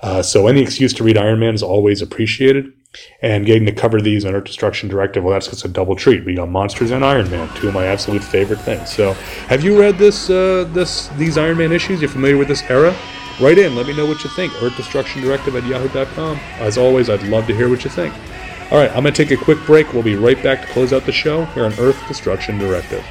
Uh, so any excuse to read Iron Man is always appreciated. And getting to cover these on Earth Destruction Directive, well, that's just a double treat. We got Monsters and Iron Man, two of my absolute favorite things. So, have you read this, uh, this, these Iron Man issues? You're familiar with this era? Write in. Let me know what you think. Earth Destruction Directive at yahoo.com. As always, I'd love to hear what you think. All right, I'm going to take a quick break. We'll be right back to close out the show here on Earth Destruction Directive.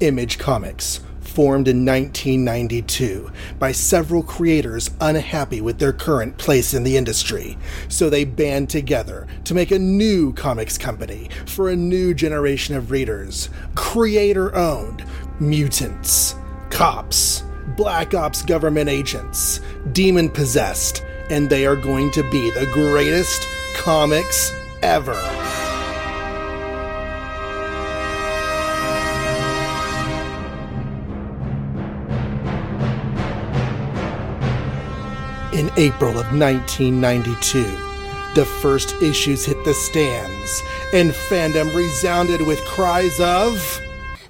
Image Comics, formed in 1992 by several creators unhappy with their current place in the industry. So they band together to make a new comics company for a new generation of readers. Creator owned mutants, cops, black ops government agents, demon possessed, and they are going to be the greatest comics ever. In April of 1992, the first issues hit the stands, and fandom resounded with cries of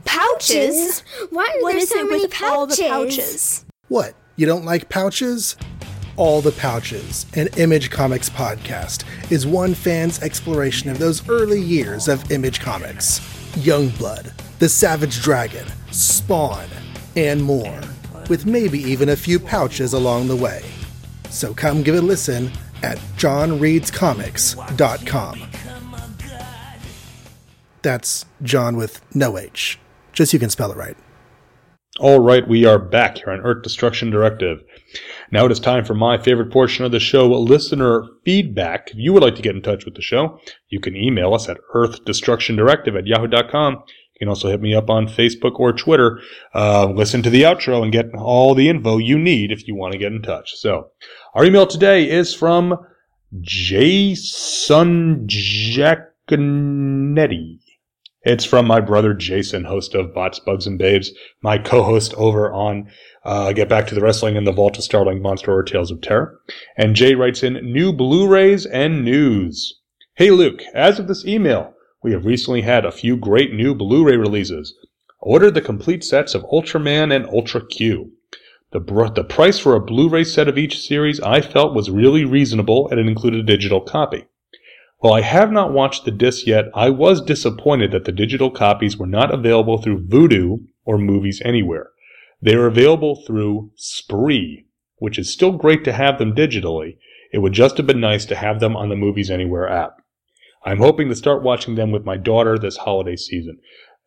Pouches? Why are What there is so it many with all the pouches? pouches? What? You don't like pouches? All the Pouches, an Image Comics podcast, is one fan's exploration of those early years of Image Comics. Youngblood, The Savage Dragon, Spawn, and more, with maybe even a few pouches along the way. So come give it a listen at johnreadscomics.com. That's John with no H, just so you can spell it right. All right, we are back here on Earth Destruction Directive. Now it is time for my favorite portion of the show, listener feedback. If you would like to get in touch with the show, you can email us at earthdestructiondirective at yahoo.com. You can also hit me up on Facebook or Twitter. Uh, listen to the outro and get all the info you need if you want to get in touch. So, our email today is from Jason Giaconetti. It's from my brother Jason, host of Bots, Bugs, and Babes, my co-host over on uh, Get Back to the Wrestling and the Vault of Starling Monster or Tales of Terror. And Jay writes in new Blu-rays and news. Hey Luke, as of this email, we have recently had a few great new Blu-ray releases. Ordered the complete sets of Ultraman and Ultra Q. The, br- the price for a Blu-ray set of each series I felt was really reasonable and it included a digital copy. While I have not watched the disc yet, I was disappointed that the digital copies were not available through Vudu or Movies Anywhere. They are available through Spree, which is still great to have them digitally. It would just have been nice to have them on the Movies Anywhere app. I'm hoping to start watching them with my daughter this holiday season.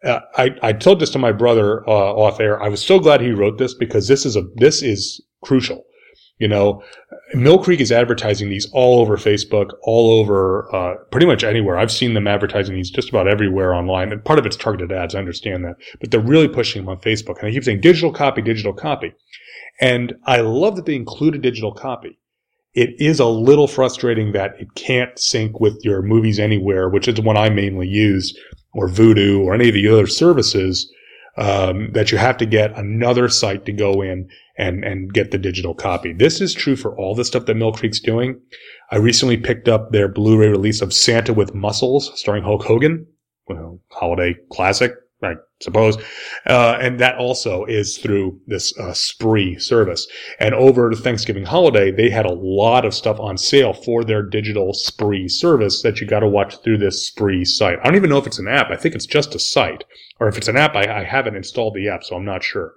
Uh, I, I told this to my brother uh, off air. I was so glad he wrote this because this is a this is crucial. You know, Mill Creek is advertising these all over Facebook, all over uh, pretty much anywhere. I've seen them advertising these just about everywhere online. And part of it's targeted ads. I understand that, but they're really pushing them on Facebook. And I keep saying digital copy, digital copy. And I love that they include a digital copy. It is a little frustrating that it can't sync with your movies anywhere, which is the one I mainly use, or Vudu, or any of the other services. Um, that you have to get another site to go in and and get the digital copy. This is true for all the stuff that Mill Creek's doing. I recently picked up their Blu-ray release of Santa with Muscles, starring Hulk Hogan, well, holiday classic, I suppose. Uh, and that also is through this uh, Spree service. And over the Thanksgiving holiday, they had a lot of stuff on sale for their digital Spree service that you got to watch through this Spree site. I don't even know if it's an app. I think it's just a site. Or if it's an app, I, I haven't installed the app, so I'm not sure.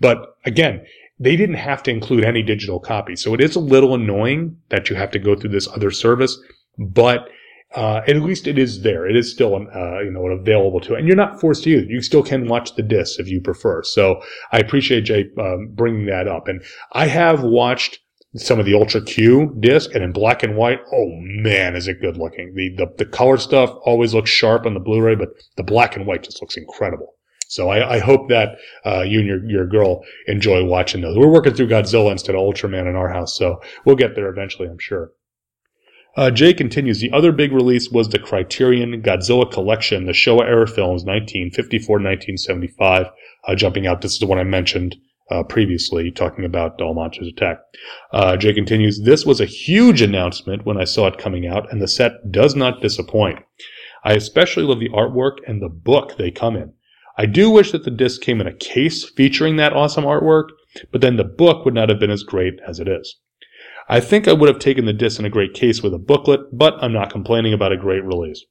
But again, they didn't have to include any digital copy. So it is a little annoying that you have to go through this other service, but uh, at least it is there. It is still, uh, you know, available to. And you're not forced to use it. You still can watch the disc if you prefer. So I appreciate Jay um, bringing that up. And I have watched some of the Ultra Q disc and in black and white. Oh man, is it good looking. The, the, the color stuff always looks sharp on the Blu-ray, but the black and white just looks incredible. So I, I hope that uh, you and your, your girl enjoy watching those. We're working through Godzilla instead of Ultraman in our house, so we'll get there eventually, I'm sure. Uh, Jay continues. The other big release was the Criterion Godzilla Collection, the Showa era films, 1954 1975. Uh, jumping out, this is the one I mentioned uh, previously, talking about All Monsters Attack. Uh, Jay continues. This was a huge announcement when I saw it coming out, and the set does not disappoint. I especially love the artwork and the book they come in. I do wish that the disc came in a case featuring that awesome artwork, but then the book would not have been as great as it is. I think I would have taken the disc in a great case with a booklet, but I'm not complaining about a great release.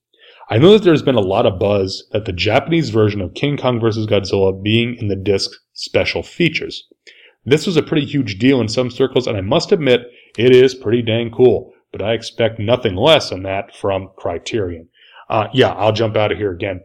I know that there's been a lot of buzz that the Japanese version of King Kong vs. Godzilla being in the disc special features. This was a pretty huge deal in some circles, and I must admit, it is pretty dang cool, but I expect nothing less than that from Criterion. Uh, yeah, I'll jump out of here again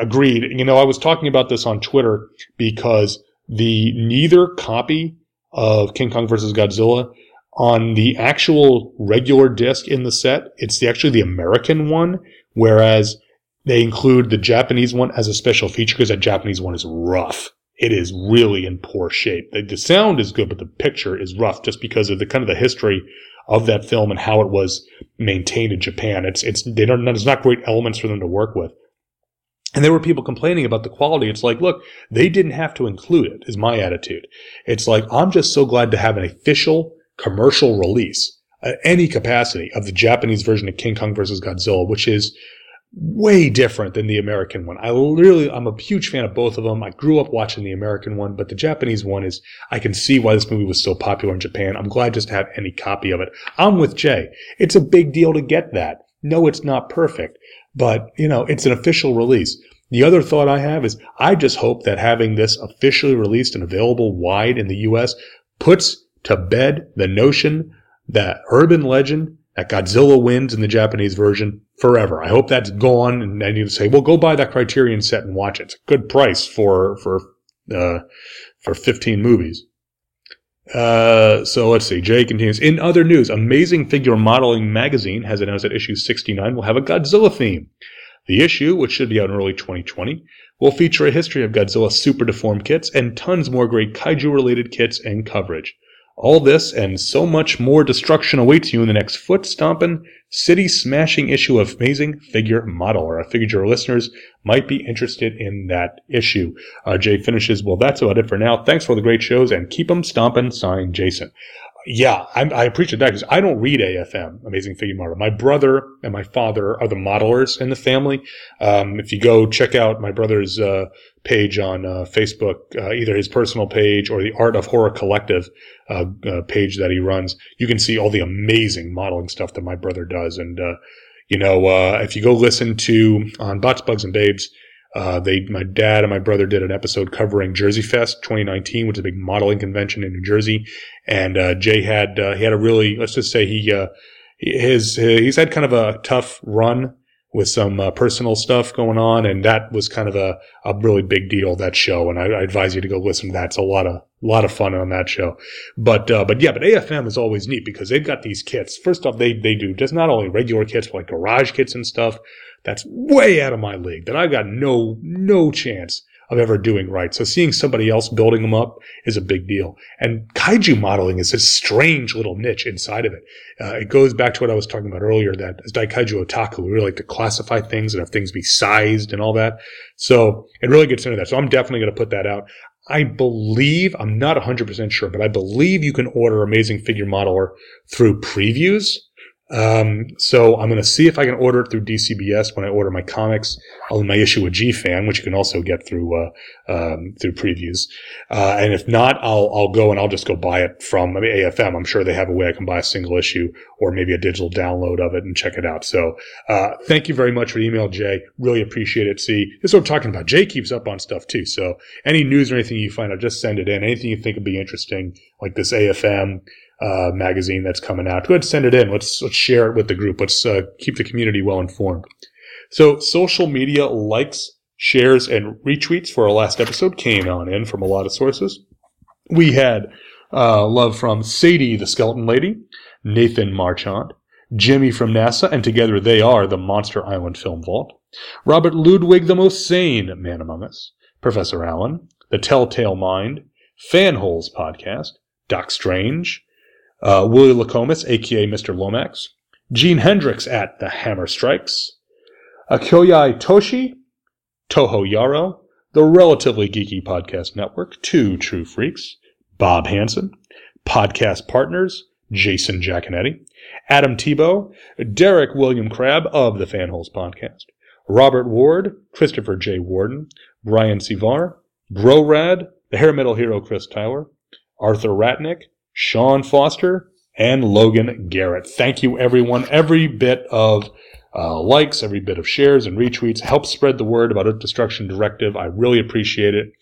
agreed. You know, I was talking about this on Twitter because the neither copy of King Kong vs. Godzilla on the actual regular disc in the set, it's the, actually the American one, whereas they include the Japanese one as a special feature because that Japanese one is rough. It is really in poor shape. The, the sound is good, but the picture is rough just because of the kind of the history of that film and how it was maintained in Japan. It's it's they don't there's not great elements for them to work with. And there were people complaining about the quality. It's like, look, they didn't have to include it, is my attitude. It's like, I'm just so glad to have an official commercial release, uh, any capacity, of the Japanese version of King Kong versus Godzilla, which is way different than the American one. I really, I'm a huge fan of both of them. I grew up watching the American one, but the Japanese one is, I can see why this movie was so popular in Japan. I'm glad just to have any copy of it. I'm with Jay. It's a big deal to get that. No, it's not perfect, but you know, it's an official release. The other thought I have is I just hope that having this officially released and available wide in the US puts to bed the notion that urban legend that Godzilla wins in the Japanese version forever. I hope that's gone and I need to say, well, go buy that Criterion set and watch it. It's a good price for, for, uh, for 15 movies. Uh, so let's see. Jay continues. In other news, Amazing Figure Modeling magazine has announced that issue 69 will have a Godzilla theme. The issue, which should be out in early 2020, will feature a history of Godzilla super deformed kits and tons more great kaiju related kits and coverage. All this and so much more destruction awaits you in the next foot stomping, city smashing issue of Amazing Figure Modeler. I figured your listeners might be interested in that issue. Uh, Jay finishes, well, that's about it for now. Thanks for the great shows and keep 'em stomping, signed Jason yeah, I, I, appreciate that because I don't read AFM, Amazing Figure Model. My brother and my father are the modelers in the family. Um, if you go check out my brother's uh, page on uh, Facebook, uh, either his personal page or the Art of Horror Collective uh, uh, page that he runs, you can see all the amazing modeling stuff that my brother does. And uh, you know, if you go listen to on Bots, Bugs, and Babes, uh, they, my dad and my brother did an episode covering Jersey Fest 2019, which is a big modeling convention in New Jersey. And, uh, Jay had, uh, he had a really, let's just say he, uh, his, he's had kind of a tough run with some uh, personal stuff going on. And that was kind of a, a really big deal, that show. And I, I, advise you to go listen to that. It's a lot of, a lot of fun on that show. But, uh, but yeah, but AFM is always neat because they've got these kits. First off, they, they do just not only regular kits, but like garage kits and stuff that's way out of my league that I've got no, no chance of ever doing right. So seeing somebody else building them up is a big deal. And kaiju modeling is a strange little niche inside of it. Uh, it goes back to what I was talking about earlier that as Daikaiju Otaku, we really like to classify things and have things be sized and all that. So it really gets into that. So I'm definitely going to put that out. I believe, I'm not 100% sure, but I believe you can order Amazing Figure Modeler through previews. Um, so I'm going to see if I can order it through DCBS when I order my comics. I'll my issue with GFan, which you can also get through uh, um, through previews. Uh, and if not, I'll I'll go and I'll just go buy it from I mean, AFM. I'm sure they have a way I can buy a single issue or maybe a digital download of it and check it out. So uh, thank you very much for the email, Jay. Really appreciate it. See, this is what I'm talking about. Jay keeps up on stuff too. So any news or anything you find out, just send it in. Anything you think would be interesting, like this AFM uh, magazine that's coming out. Go ahead send it in. Let's let's share it with the group. Let's uh, keep the community well informed. So social media likes, shares, and retweets for our last episode came on in from a lot of sources. We had uh, love from Sadie, the Skeleton Lady, Nathan Marchant, Jimmy from NASA, and together they are the Monster Island Film Vault. Robert Ludwig, the most sane man among us, Professor Allen, the Telltale Mind, Fanholes Podcast, Doc Strange, uh, Willie Lacomas, aka Mr. Lomax, Gene Hendricks at The Hammer Strikes, Akoyai Toshi, Toho Yaro, the Relatively Geeky Podcast Network, Two True Freaks, Bob Hanson, podcast partners, Jason Giaconetti, Adam Tebow, Derek William Crabb of the Fanholes Podcast, Robert Ward, Christopher J. Warden, Brian Sivar, Brorad, the hair metal hero Chris Tyler, Arthur Ratnick, Sean Foster, and Logan Garrett. Thank you, everyone. Every bit of uh, likes, every bit of shares and retweets helps spread the word about Earth Destruction Directive. I really appreciate it.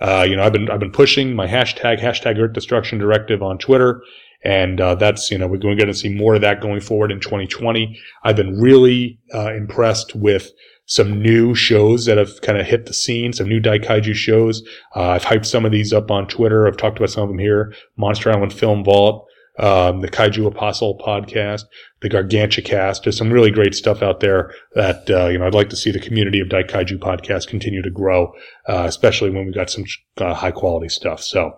Uh, you know, I've been I've been pushing my hashtag hashtag Earth Destruction Directive on Twitter, and uh, that's you know we're going to see more of that going forward in 2020. I've been really uh, impressed with some new shows that have kind of hit the scene, some new Daikaiju shows. Uh, I've hyped some of these up on Twitter. I've talked about some of them here. Monster Island Film Vault, um, the Kaiju Apostle podcast, the Gargantua cast. There's some really great stuff out there that, uh, you know, I'd like to see the community of Daikaiju podcasts continue to grow, uh, especially when we've got some uh, high quality stuff. So,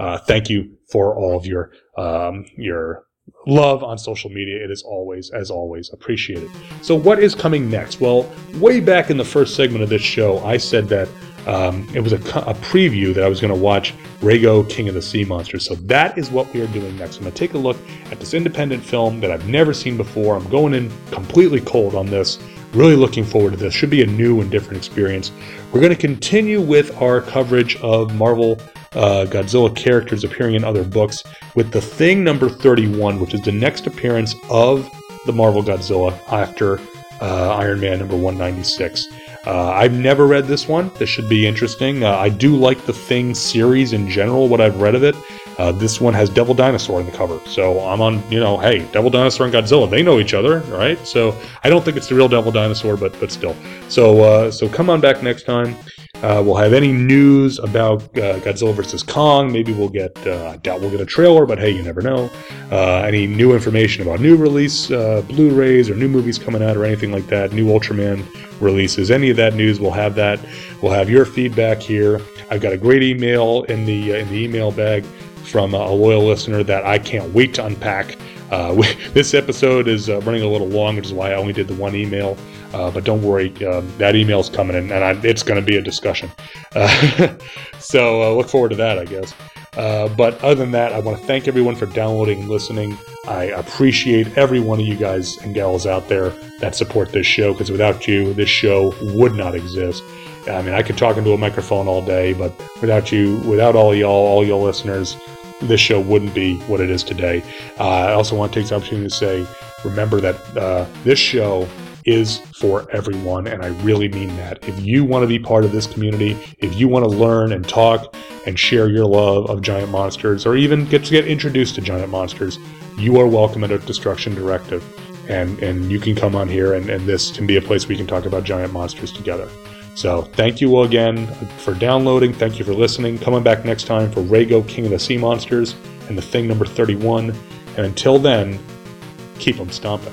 uh, thank you for all of your, um, your, love on social media. It is always, as always, appreciated. So, what is coming next? Well, way back in the first segment of this show, I said that um, it was a, a, preview that I was going to watch Reigo King of the Sea Monsters. So that is what we are doing next. I'm going to take a look at this independent film that I've never seen before. I'm going in completely cold on this. Really looking forward to this. Should be a new and different experience. We're going to continue with our coverage of Marvel uh, Godzilla characters appearing in other books with The Thing number 31, which is the next appearance of the Marvel Godzilla after uh, Iron Man number 196. Uh, I've never read this one. This should be interesting. Uh, I do like the Thing series in general, what I've read of it. Uh, this one has Devil Dinosaur in the cover. So I'm on, you know, hey, Devil Dinosaur and Godzilla, they know each other, right? So I don't think it's the real Devil Dinosaur, but but still. So uh, so come on back next time. Uh, we'll have any news about uh, Godzilla versus Kong. Maybe we'll get, uh, I doubt we'll get a trailer, but hey, you never know. Uh, any new information about new release uh, Blu rays or new movies coming out or anything like that, new Ultraman releases, any of that news, we'll have that. We'll have your feedback here. I've got a great email in the, uh, in the email bag from a loyal listener that I can't wait to unpack. We, <laughs> this episode is running a little long, which is why I only did the one email. Uh, but don't worry, um, that email's coming in, and I, it's going to be a discussion. Uh, <laughs> so uh, look forward to that, I guess. Uh, but other than that, I want to thank everyone for downloading and listening. I appreciate every one of you guys and gals out there that support this show because without you, this show would not exist. I mean, I could talk into a microphone all day, but without you, without all y'all, all y'all listeners, this show wouldn't be what it is today. Uh, I also want to take this opportunity to say, remember that uh, this show is for everyone, and I really mean that. If you want to be part of this community, if you want to learn and talk and share your love of giant monsters, or even get to get introduced to giant monsters, you are welcome at Earth Destruction Directive. And, and you can come on here, and, and this can be a place we can talk about giant monsters together. So thank you all again for downloading. Thank you for listening. Coming back next time for Reigo King of the Sea Monsters and the thing number 31. And until then, keep them stomping.